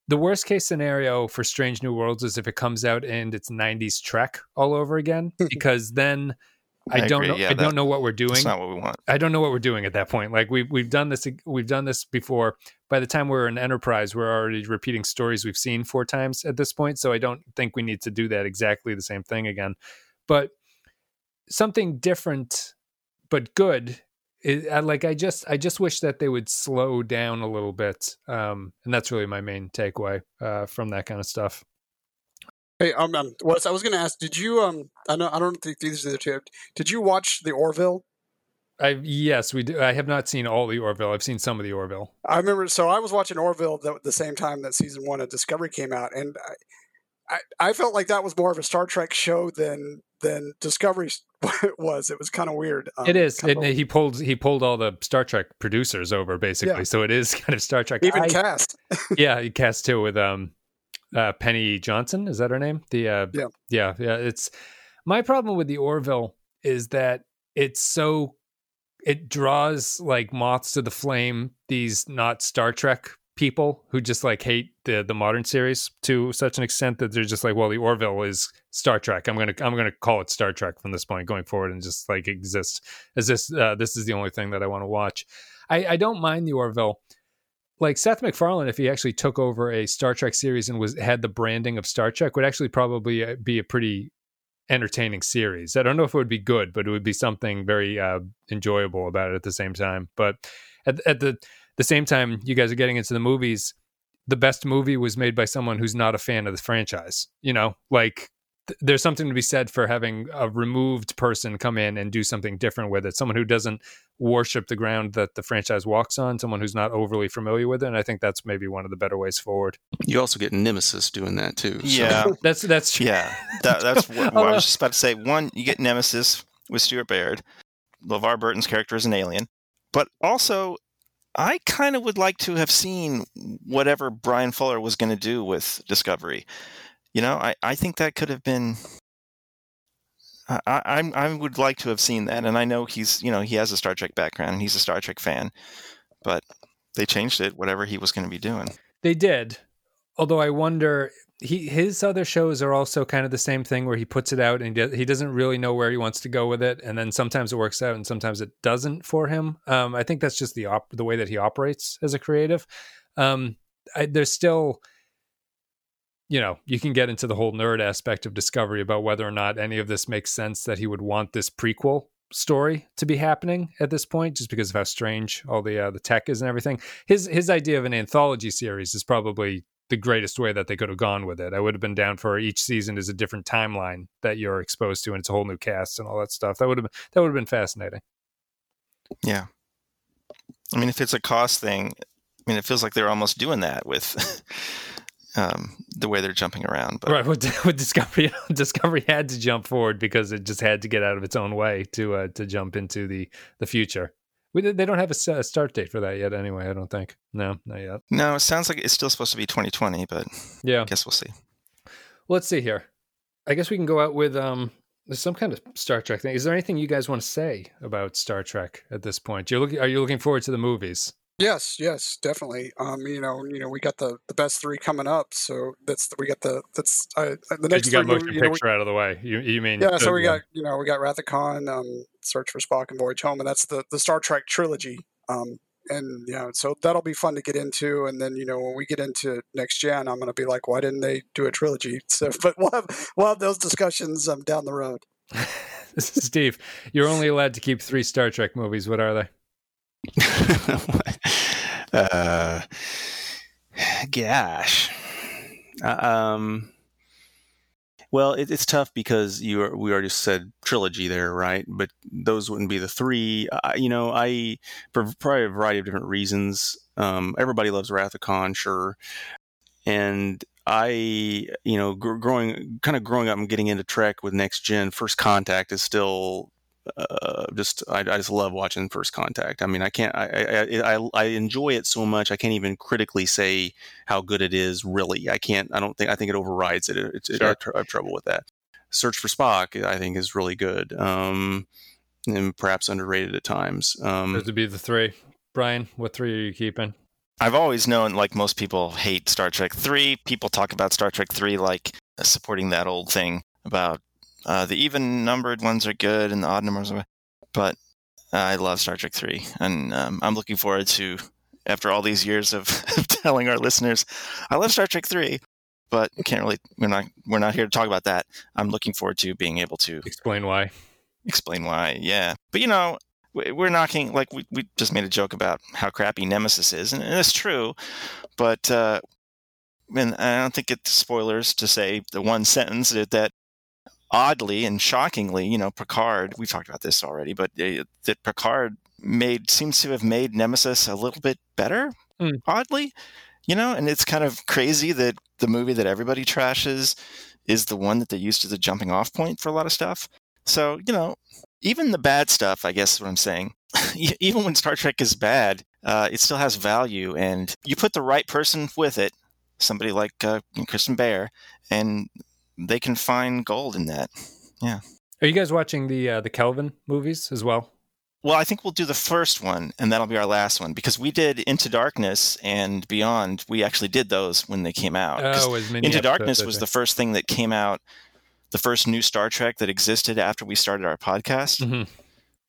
The worst case scenario for Strange New Worlds is if it comes out and it's 90s Trek all over again, because then I, I don't agree, know. yeah, I don't know what we're doing. That's not what we want. I don't know what we're doing at that point. Like we've we've done this we've done this before. By the time we're in Enterprise, we're already repeating stories we've seen four times at this point. So I don't think we need to do that exactly the same thing again. But something different, but good. Is, I, like I just I just wish that they would slow down a little bit, um, and that's really my main takeaway uh, from that kind of stuff. Hey, um, um what I was going to ask, did you um, I know I don't think these are the two. Did you watch the Orville? I yes, we do. I have not seen all the Orville. I've seen some of the Orville. I remember. So I was watching Orville the, the same time that season one of Discovery came out, and I, I, I felt like that was more of a Star Trek show than than Discovery was. It was kind of weird. Um, it is. It, of- he pulled he pulled all the Star Trek producers over basically, Yeah. so it is kind of Star Trek. even I- cast. yeah, he cast too with um, uh, Penny Johnson. Is that her name? The uh, Yeah. yeah, yeah. It's my problem with the Orville is that it's so it draws like moths to the flame. These not Star Trek people who just like hate the the modern series to such an extent that they're just like, well, the Orville is Star Trek. I'm gonna I'm gonna call it Star Trek from this point going forward and just like exist as this uh, this is the only thing that I want to watch. I, I don't mind the Orville like Seth MacFarlane, if he actually took over a Star Trek series and was had the branding of Star Trek, would actually probably uh, be a pretty entertaining series. I don't know if it would be good, but it would be something very uh, enjoyable about it at the same time. But at, at the the same time, you guys are getting into the movies. The best movie was made by someone who's not a fan of the franchise. You know, like th- there's something to be said for having a removed person come in and do something different with it. Someone who doesn't worship the ground that the franchise walks on, someone who's not overly familiar with it. And I think that's maybe one of the better ways forward. You also get Nemesis doing that too. so- Yeah, That's that's true. yeah. That, that's what, what I was just about to say. One, you get Nemesis with Stuart Baird. LeVar Burton's character is an alien, but also. I kind of would like to have seen whatever Bryan Fuller was going to do with Discovery. You know, I, I think that could have been. I, I I'm- would like to have seen that, and I know he's you know he has a Star Trek background and he's a Star Trek fan, but they changed it. Whatever he was going to be doing. They did. Although I wonder he his other shows are also kind of the same thing where he puts it out and he, he doesn't really know where he wants to go with it and then sometimes it works out and sometimes it doesn't for him. Um, I think that's just the op- the way that he operates as a creative. Um, I, there's still you know, you can get into the whole nerd aspect of Discovery about whether or not any of this makes sense that he would want this prequel story to be happening at this point, just because of how strange all the uh, the tech is and everything. His his idea of an anthology series is probably the greatest way that they could have gone with it. I would have been down for each season is a different timeline that you're exposed to, and it's a whole new cast and all that stuff. That would have been that would have been fascinating. Yeah. I mean, if it's a cost thing, I mean, it feels like they're almost doing that with um, the way they're jumping around. But Right with, with Discovery, Discovery had to jump forward because it just had to get out of its own way to uh, to jump into the the future. We, they don't have a, start date for that yet, anyway. I don't think. No, not yet. no, it sounds like it's still supposed to be 2020, but Yeah. I guess we'll see. Well, let's see here. I guess we can go out with um there's some kind of Star Trek thing. Is there anything you guys want to say about Star Trek at this point? You're looking are you looking forward to the movies? Yes, yes, definitely. Um, you know, you know, we got the, the best three coming up, so that's we got the that's uh, the next you got three motion movie- you know, we- picture out of the way. You you mean yeah, so uh, we got you know we got Wrath of Khan, um, Search for Spock, and Voyage Home, and that's the the Star Trek trilogy. Um, and you know, so that'll be fun to get into. And then you know, when we get into next gen, I'm gonna be like, why didn't they do a trilogy? So, but we'll have we'll have those discussions um, down the road. Steve, you're only allowed to keep three Star Trek movies. What are they? uh, gosh. Uh, um, well, it, it's tough because you are, we already said trilogy there, right? But those wouldn't be the three. You know, I for probably a variety of different reasons. Um, everybody loves Wrath of Khan, sure, and I, you know, gr- growing kind of growing up and getting into Trek with Next Gen, First Contact is still uh, just I, I, just love watching First Contact. I mean, I can't I, I, I I enjoy it so much. I can't even critically say how good it is. Really, I can't. I don't think I think it overrides it. It's it, sure. I, have trouble with that. Search for Spock, I think, is really good, um, and perhaps underrated at times. Um, Those would be the three. Brian, what three are you keeping? I've always known, like most people hate Star Trek 3. People talk about Star Trek 3 like supporting that old thing about uh, the even numbered ones are good and the odd numbers are but I love Star Trek 3. And um, I'm looking forward to, after all these years of telling our listeners, I love Star Trek 3, but can't really, we're not, we're not here to talk about that. I'm looking forward to being able to explain why. Explain why, yeah. But you know, we're knocking like we, we just made a joke about how crappy nemesis is and it's true but uh and i don't think it's spoilers to say the one sentence that, that oddly and shockingly you know picard we've talked about this already but uh, that picard made seems to have made nemesis a little bit better mm. oddly you know and it's kind of crazy that the movie that everybody trashes is the one that they used as a jumping off point for a lot of stuff so you know even the bad stuff, I guess is what I'm saying. even when Star Trek is bad, uh, it still has value, and you put the right person with it, somebody like uh, Kirsten Beyer, and they can find gold in that. Yeah. Are you guys watching the uh, the Kelvin movies as well? Well, I think we'll do the first one, and that'll be our last one because we did Into Darkness and Beyond. We actually did those when they came out. Oh, Into Darkness was the first thing that came out the first new Star Trek that existed after we started our podcast. Mm-hmm.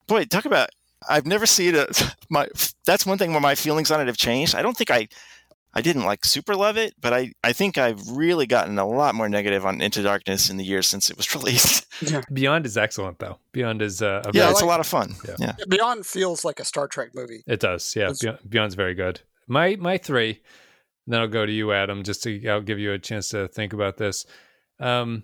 Boy, talk about I've never seen a my that's one thing where my feelings on it have changed. I don't think I I didn't like super love it, but I, I think I've really gotten a lot more negative on Into Darkness in the years since it was released. Yeah. Beyond is excellent though. Beyond is uh, yeah, it's like, a lot of fun. Yeah. yeah. Beyond feels like a Star Trek movie. It does. Yeah, it's, Beyond's very good. My my three. Then I'll go to you, Adam, just to I'll give you a chance to think about this. Um,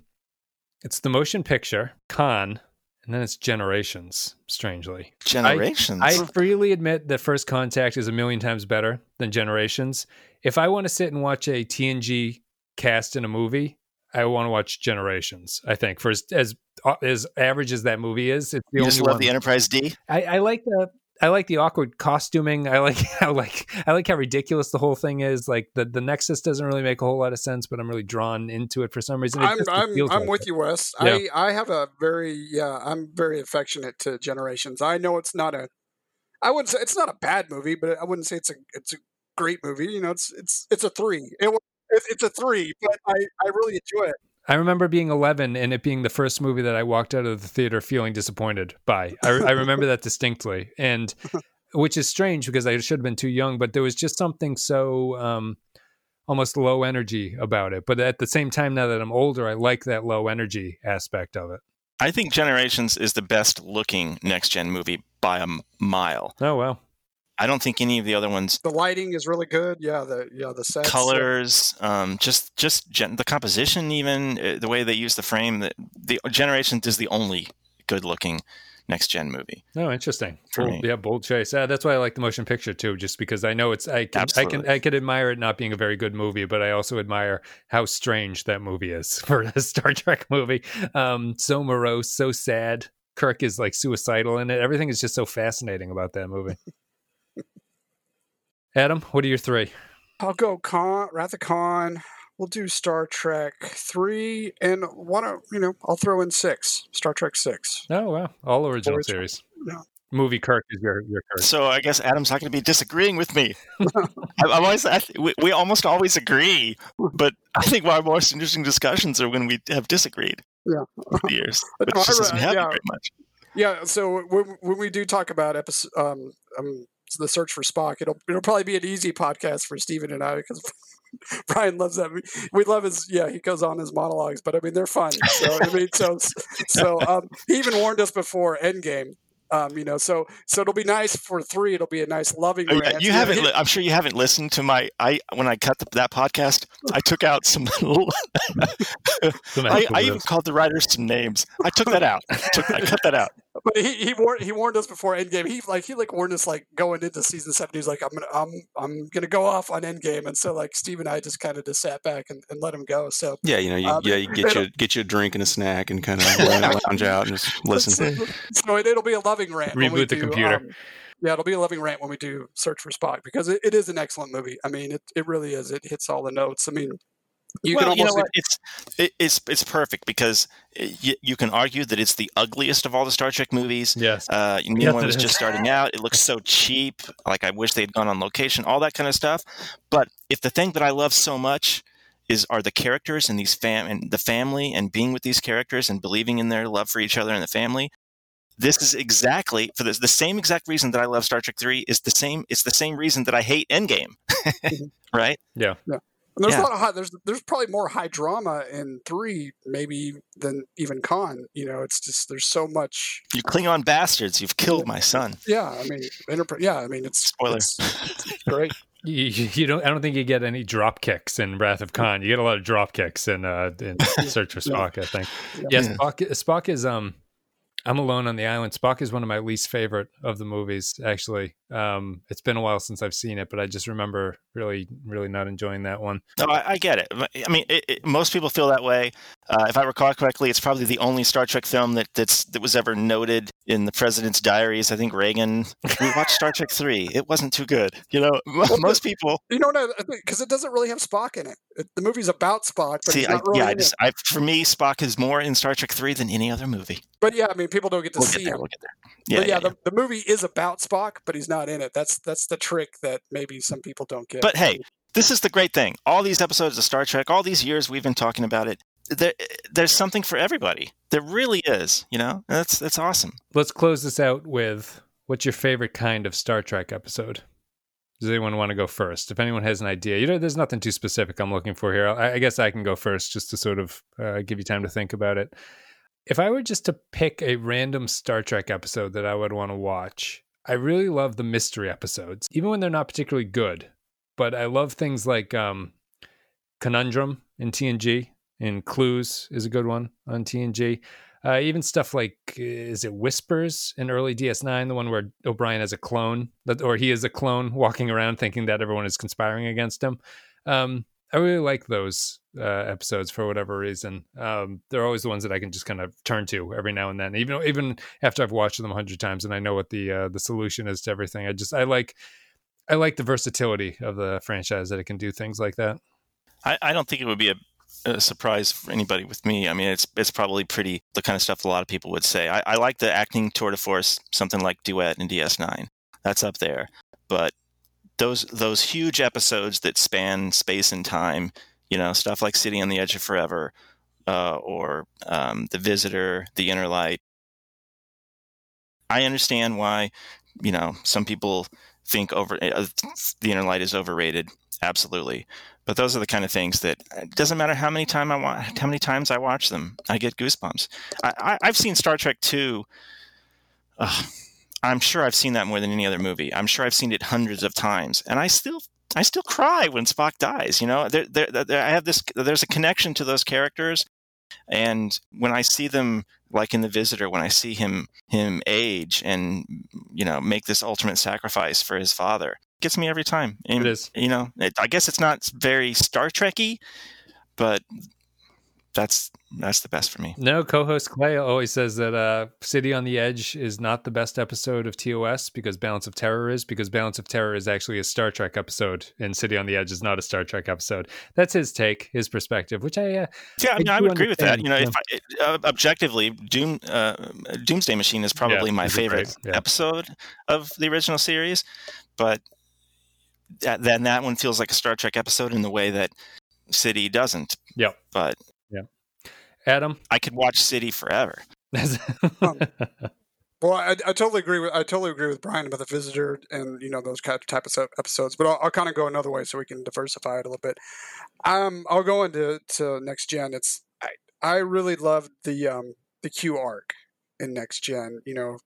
it's the motion picture, Khan, and then it's Generations, strangely. Generations? I, I freely admit that First Contact is a million times better than Generations. If I want to sit and watch a TNG cast in a movie, I want to watch Generations. I think for as as, uh, as average as that movie is, it's the you only just love one. the Enterprise D. I, I like the I like the awkward costuming. I like how like I like how ridiculous the whole thing is. Like the, the Nexus doesn't really make a whole lot of sense, but I'm really drawn into it for some reason. I'm I'm, I'm like with it. you, Wes. Yeah. I I have a very yeah. I'm very affectionate to Generations. I know it's not a. I wouldn't say it's not a bad movie, but I wouldn't say it's a it's a great movie. You know, it's it's it's a three. It, it's a three, but I I really enjoy it. I remember being 11 and it being the first movie that I walked out of the theater feeling disappointed by. I, I remember that distinctly, and which is strange because I should have been too young. But there was just something so um, almost low energy about it. But at the same time, now that I'm older, I like that low energy aspect of it. I think Generations is the best looking next gen movie by a mile. Oh wow! I don't think any of the other ones. The lighting is really good. Yeah, the yeah the sets, colors, um, just just gen- the composition, even uh, the way they use the frame. The, the Generations is the only good looking next gen movie. Oh, interesting. Bold, yeah, bold choice. Uh, that's why I like the motion picture too, just because I know it's I can Absolutely. I can I can admire it not being a very good movie, but I also admire how strange that movie is for a Star Trek movie. Um, so morose, so sad. Kirk is like suicidal in it. Everything is just so fascinating about that movie. Adam, what are your three? I'll go Khan, Wrath of Khan. We'll do Star Trek three, and one. Of, you know, I'll throw in six. Star Trek six. Oh wow, all original series. Yeah. Movie Kirk is your your Kirk. So I guess Adam's not going to be disagreeing with me. I'm always I, we, we almost always agree, but I think our most interesting discussions are when we have disagreed. Yeah, over the years, but no, it just doesn't happen yeah. very much. Yeah, so when, when we do talk about episode, um, um, the search for Spock. It'll it'll probably be an easy podcast for Stephen and I because Brian loves that. We love his yeah. He goes on his monologues, but I mean they're fun. So I mean so so um, he even warned us before Endgame. Um, you know, so so it'll be nice for three. It'll be a nice loving. Oh, you haven't. Li- I'm sure you haven't listened to my. I when I cut the, that podcast, I took out some. Little, I, I even called the writers some names. I took that out. I, took, I cut that out. But he he warned he warned us before Endgame. He like he like warned us like going into season seven. He's like, I'm gonna I'm I'm gonna go off on Endgame, and so like Steve and I just kind of just sat back and, and let him go. So Yeah, you know, you, Um, yeah, you get it'll- you get you a drink and a snack and kind of lounge out and just listen. So, so it, it'll be a loving rant. when we Reboot the do, computer. um, yeah, it'll be a loving rant when we do Search for Spock because it, it is an excellent movie. I mean, it, it really is. It hits all the notes. I mean, you well, can you know what? It's it, it's it's perfect because you, you can argue that it's the ugliest of all the Star Trek movies. Yes. Uh, new Yes, one was is. just starting out. It looks so cheap. Like I wish they had gone on location. All that kind of stuff. But if the thing that I love so much is are the characters and these fam and the family and being with these characters and believing in their love for each other and the family. This is exactly for this the same exact reason that I love Star Trek Three is the same. It's the same reason that I hate Endgame, right? And there's Yeah. a lot of high, there's there's probably more high drama in three maybe than even Khan. You know, it's just there's so much. You Klingon bastards! You've killed my son. Yeah, I mean, interpret. Yeah, I mean, it's Spoiler. It's, it's great. You, you you don't. I don't think you get any drop kicks in Wrath of Khan. You get a lot of drop kicks in uh in Search for Yeah. Spock. I think. Yeah. Yes, Yeah. Spock. Spock is um. I'm alone on the island. Spock is one of my least favorite of the movies. Actually, um, it's been a while since I've seen it, but I just remember really, really not enjoying that one. No, I, I get it. I mean, it, it, most people feel that way. Uh, if I recall correctly, it's probably the only Star Trek film that that's that was ever noted in the president's diaries. I think Reagan. We watched Star Trek three. It wasn't too good. You know, most people. You know what? Because it doesn't really have Spock in it. The movie's about Spock, but See, I, not really yeah, I just, I, for me, Spock is more in Star Trek three than any other movie. But yeah, I mean, people don't get to We'll see get there. him. We'll get there. Yeah, but yeah, yeah, yeah. The, the movie is about Spock, but he's not in it. That's that's the trick that maybe some people don't get. But hey, this is the great thing. All these episodes of Star Trek, all these years we've been talking about it. There, there's something for everybody. There really is. You know, that's that's awesome. Let's close this out with what's your favorite kind of Star Trek episode? Does anyone want to go first? If anyone has an idea, you know, there's nothing too specific I'm looking for here. I, I guess I can go first just to sort of uh, give you time to think about it. If I were just to pick a random Star Trek episode that I would want to watch, I really love the mystery episodes, even when they're not particularly good. But I love things like um, Conundrum in TNG, and Clues is a good one on TNG. Uh, even stuff like is it Whispers in early DS9, the one where O'Brien has a clone, that, or he is a clone walking around thinking that everyone is conspiring against him. Um, I really like those uh, episodes for whatever reason. Um, they're always the ones that I can just kind of turn to every now and then, even even after I've watched them a hundred times and I know what the uh, the solution is to everything. I just I like I like the versatility of the franchise that it can do things like that. I, I don't think it would be a, a surprise for anybody with me. I mean, it's it's probably pretty the kind of stuff a lot of people would say. I, I like the acting tour de force, something like Duet in DS9. That's up there. But those those huge episodes that span space and time, you know, stuff like City on the Edge of Forever, uh, or um, The Visitor, The Inner Light. I understand why, you know, some people think over uh, The Inner Light is overrated. Absolutely but those are the kind of things that it doesn't matter how many time I wa- how many times I watch them, I get goosebumps. I, I've seen Star Trek two. Uh, I'm sure I've seen that more than any other movie. I'm sure I've seen it hundreds of times, and I still I still cry when Spock dies. You know, there, there, there, I have this. There's a connection to those characters, and when I see them, like in The Visitor, when I see him him age and you know make this ultimate sacrifice for his father, gets me every time. And, It is. You know, it, I guess it's not very Star Trekky, but that's that's the best for me. No, co-host Clay always says that uh, City on the Edge is not the best episode of TOS because Balance of Terror is because Balance of Terror is actually a Star Trek episode and City on the Edge is not a Star Trek episode. That's his take, his perspective, which I uh, Yeah, I mean, I, would agree with that. You know, yeah. if I, uh, objectively, Doom uh, Doomsday Machine is probably my favorite yeah. episode of the original series, but then that one feels like a Star Trek episode in the way that City doesn't. Yep. But yeah, Adam. I could watch City forever. Well, I, I totally agree with I totally agree with Brian about the visitor and you know those kind of type of episodes. But I'll, I'll kind of go another way so we can diversify it a little bit. Um, I'll go into to next gen. It's I, I really loved the um the Q arc in next gen. You know,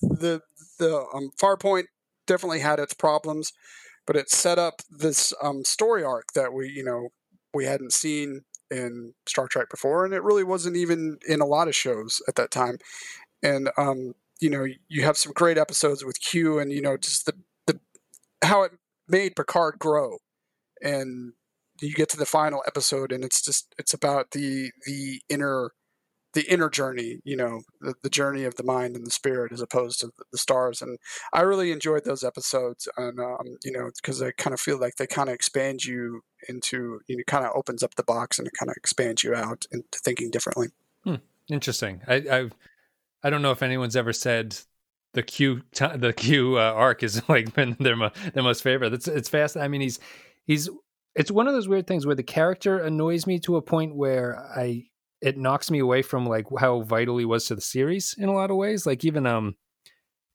the the um Farpoint definitely had its problems, but it set up this um story arc that we you know we hadn't seen in Star Trek before, and it really wasn't even in a lot of shows at that time. And um, you know you have some great episodes with Q, and you know just the the how it made Picard grow, and you get to the final episode, and it's just it's about the the inner the inner journey, you know, the, the journey of the mind and the spirit as opposed to the, stars. And I really enjoyed those episodes, and um, you know, because I kind of feel like they kind of expand you into, you know, kind of opens up the box and it kind of expands you out into thinking differently. Hmm. Interesting. I, I I don't know if anyone's ever said the Q the Q uh, arc is like been their mo- their most favorite. It's it's fast. I mean, he's he's it's one of those weird things where the character annoys me to a point where I it knocks me away from like how vital he was to the series in a lot of ways. Like even um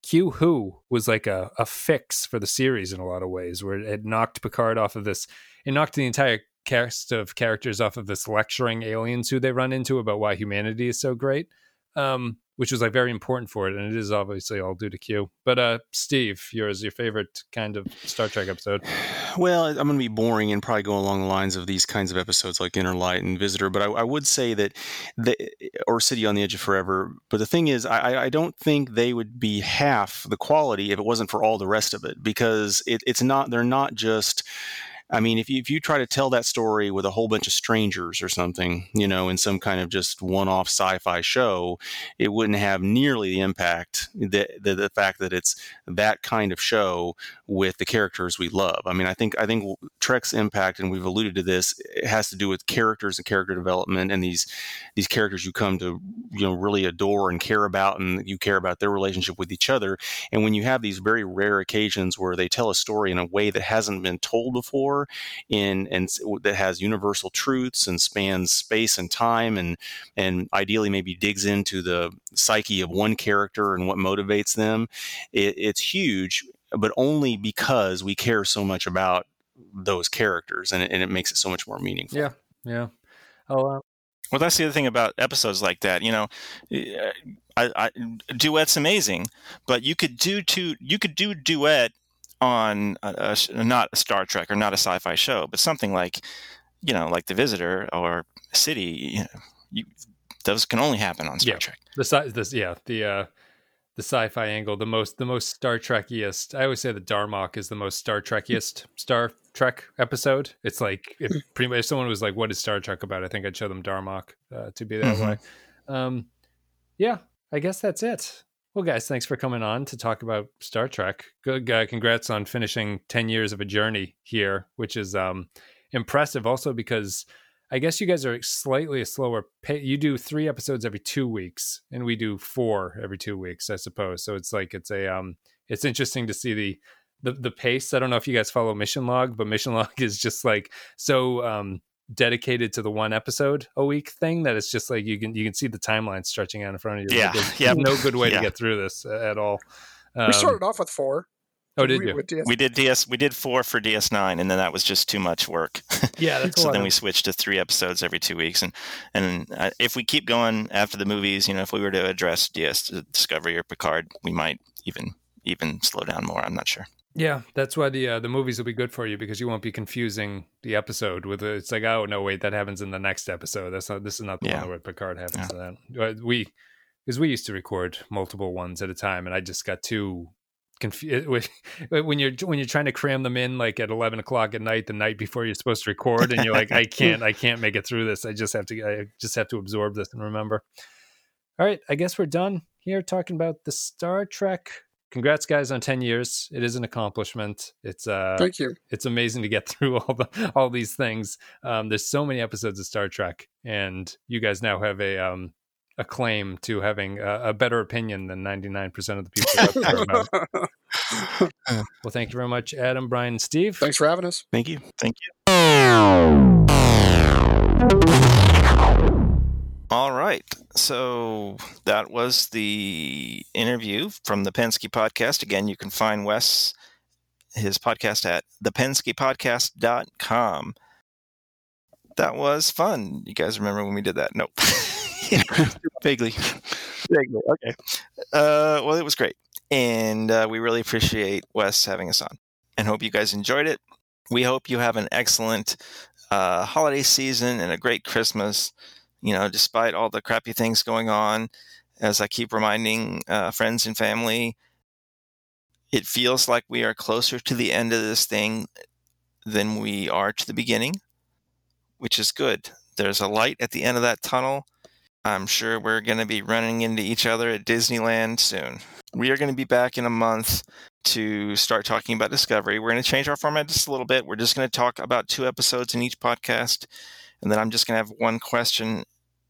Q Who was like a, a fix for the series in a lot of ways, where it knocked Picard off of this, it knocked the entire cast of characters off of this lecturing aliens who they run into about why humanity is so great. Um, which was like very important for it, and it is obviously all due to Q. But uh, Steve, yours, your favorite kind of Star Trek episode? Well, I'm going to be boring and probably go along the lines of these kinds of episodes like Inner Light and Visitor, but I, I would say that the or City on the Edge of Forever. But the thing is, I, I don't think they would be half the quality if it wasn't for all the rest of it, because it, it's not. They're not just I mean, if you, if you try to tell that story with a whole bunch of strangers or something, you know, in some kind of just one off sci fi show, it wouldn't have nearly the impact, that the, the, fact that it's that kind of show with the characters we love. I mean, I think, I think Trek's impact, and we've alluded to this, has to do with characters and character development and these, these characters you come to, you know, really adore and care about, and you care about their relationship with each other. And when you have these very rare occasions where they tell a story in a way that hasn't been told before, in and that has universal truths and spans space and time and and ideally maybe digs into the psyche of one character and what motivates them it, it's huge but only because we care so much about those characters and it, and it makes it so much more meaningful. Yeah yeah. Oh uh, well that's the other thing about episodes like that you know I, I, duet's amazing but you could do two you could do duet on a, a, not a Star Trek or not a sci-fi show, but something like, you know, like The Visitor or City. You know, you, those can only happen on Star yeah. Trek. The this, yeah, the uh, the sci-fi angle, the most the most Star Trekiest. I always say the Darmok is the most Star Trekiest Star Trek episode. It's like if pretty much if someone was like, "What is Star Trek about?" I think I'd show them Darmok uh, to be that mm-hmm. way. Um, yeah, I guess that's it. Well, guys, thanks for coming on to talk about Star Trek. Good, uh, congrats on finishing ten years of a journey here, which is um, impressive. Also, because I guess you guys are slightly slower pace. You do three episodes every two weeks, and we do four every two weeks, I suppose. So it's like it's a um, it's interesting to see the the the pace. I don't know if you guys follow Mission Log, but Mission Log is just like so um dedicated to the one episode a week thing that it's just like you can you can see the timeline stretching out in front of you. Yeah, yeah. No good way yeah. to get through this at all. Um, we started off with four. Oh, did we, you? We did DS. We did four for DS nine, and then that was just too much work. Yeah, that's so then we switched to three episodes every two weeks, and and uh, if we keep going after the movies, you know, if we were to address DS Discovery or Picard, we might even even slow down more. I'm not sure. Yeah, that's why the uh, the movies will be good for you because you won't be confusing the episode with it. it's like oh no wait that happens in the next episode. That's not this is not the yeah. one where Picard happens yeah. to that. We because we used to record multiple ones at a time, and I just got too confused when you're when you're trying to cram them in like at 11 o'clock at night the night before you're supposed to record and you're like i can't i can't make it through this i just have to i just have to absorb this and remember all right i guess we're done here talking about the star trek congrats guys on 10 years. It is an accomplishment. It's uh thank you. it's amazing to get through all the all these things. Um there's so many episodes of star trek and you guys now have a um a claim to having a, a better opinion than 99% of the people well thank you very much adam brian and steve. Thanks for having us. Thank you. Thank you all right. So that was the interview from the Pensky podcast. Again, you can find Wes, his podcast at thepenskypodcast.com. That was fun. You guys remember when we did that? Nope. Vaguely. Vaguely. Okay. Uh, well, it was great. And uh, we really appreciate Wes having us on and hope you guys enjoyed it. We hope you have an excellent uh, holiday season and a great Christmas you know, despite all the crappy things going on. as I keep reminding uh, friends and family, it feels like we are closer to the end of this thing than we are to the beginning, which is good. There's a light at the end of that tunnel. I'm sure we're going to be running into each other at Disneyland soon. We are going to be back in a month to start talking about Discovery. We're going to change our format just a little bit. We're just going to talk about two episodes in each podcast. And then I'm just going to have one question,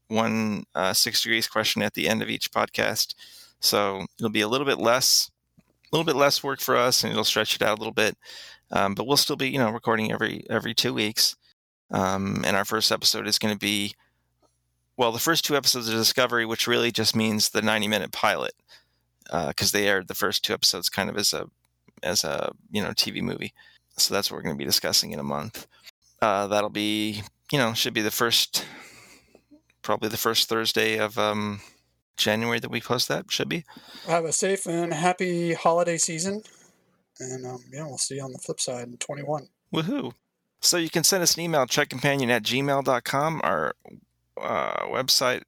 one uh, six degrees question at the end of each podcast. So it'll be a little bit less, a little bit less work for us, and it'll stretch it out a little bit. Um, but we'll still be, you know, recording every every two weeks. Um, and our first episode is going to be, well, the first two episodes of Discovery, which really just means the 90 minute pilot, because uh, they aired the first two episodes kind of as a as a you know TV movie. So that's what we're going to be discussing in a month. Uh, that'll be you know should be the first, probably the first Thursday of um, January that we post that should be. Have a safe and happy holiday season, and um, yeah, we'll see you on the flip side in 21. Woohoo! So you can send us an email, trekcompanion at gmail.com, our uh, website,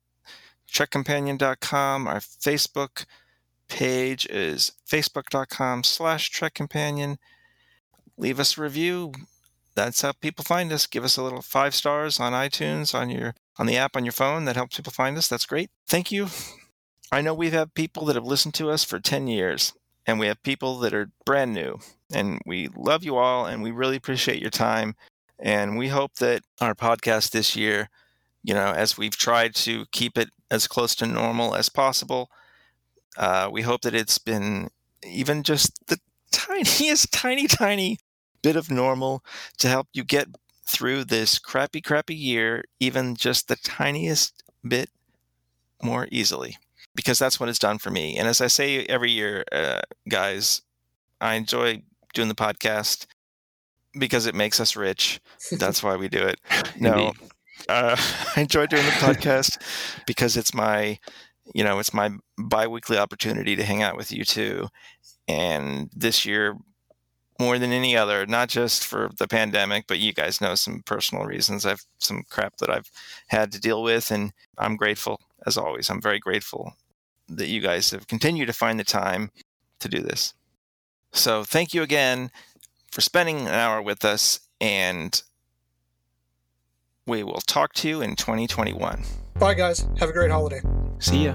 trekcompanion.com, our Facebook page is facebook.com slash trekcompanion. Leave us a review. That's how people find us. Give us a little five stars on iTunes, on your on the app on your phone. That helps people find us. That's great. Thank you. I know we've had people that have listened to us for 10 years, and we have people that are brand new. And we love you all, and we really appreciate your time. And we hope that our podcast this year, you know, as we've tried to keep it as close to normal as possible, uh, we hope that it's been even just the tiniest, tiny, tiny bit of normal to help you get through this crappy, crappy year, even just the tiniest bit more easily. Because that's what it's done for me. And as I say every year, uh, guys, I enjoy doing the podcast because it makes us rich. That's why we do it. No, uh, I enjoy doing the podcast because it's my, you know, it's my biweekly opportunity to hang out with you too. And this year, more than any other, not just for the pandemic, but you guys know some personal reasons. I've some crap that I've had to deal with, and I'm grateful as always. I'm very grateful that you guys have continued to find the time to do this. So thank you again for spending an hour with us, and we will talk to you in 2021. Bye, guys. Have a great holiday. See ya.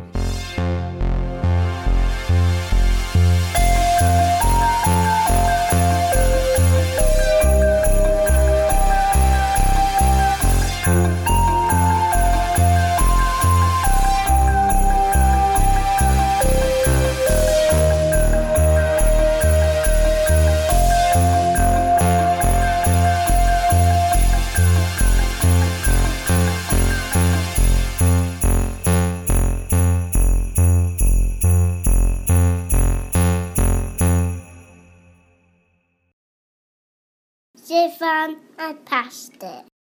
Stefan and past it.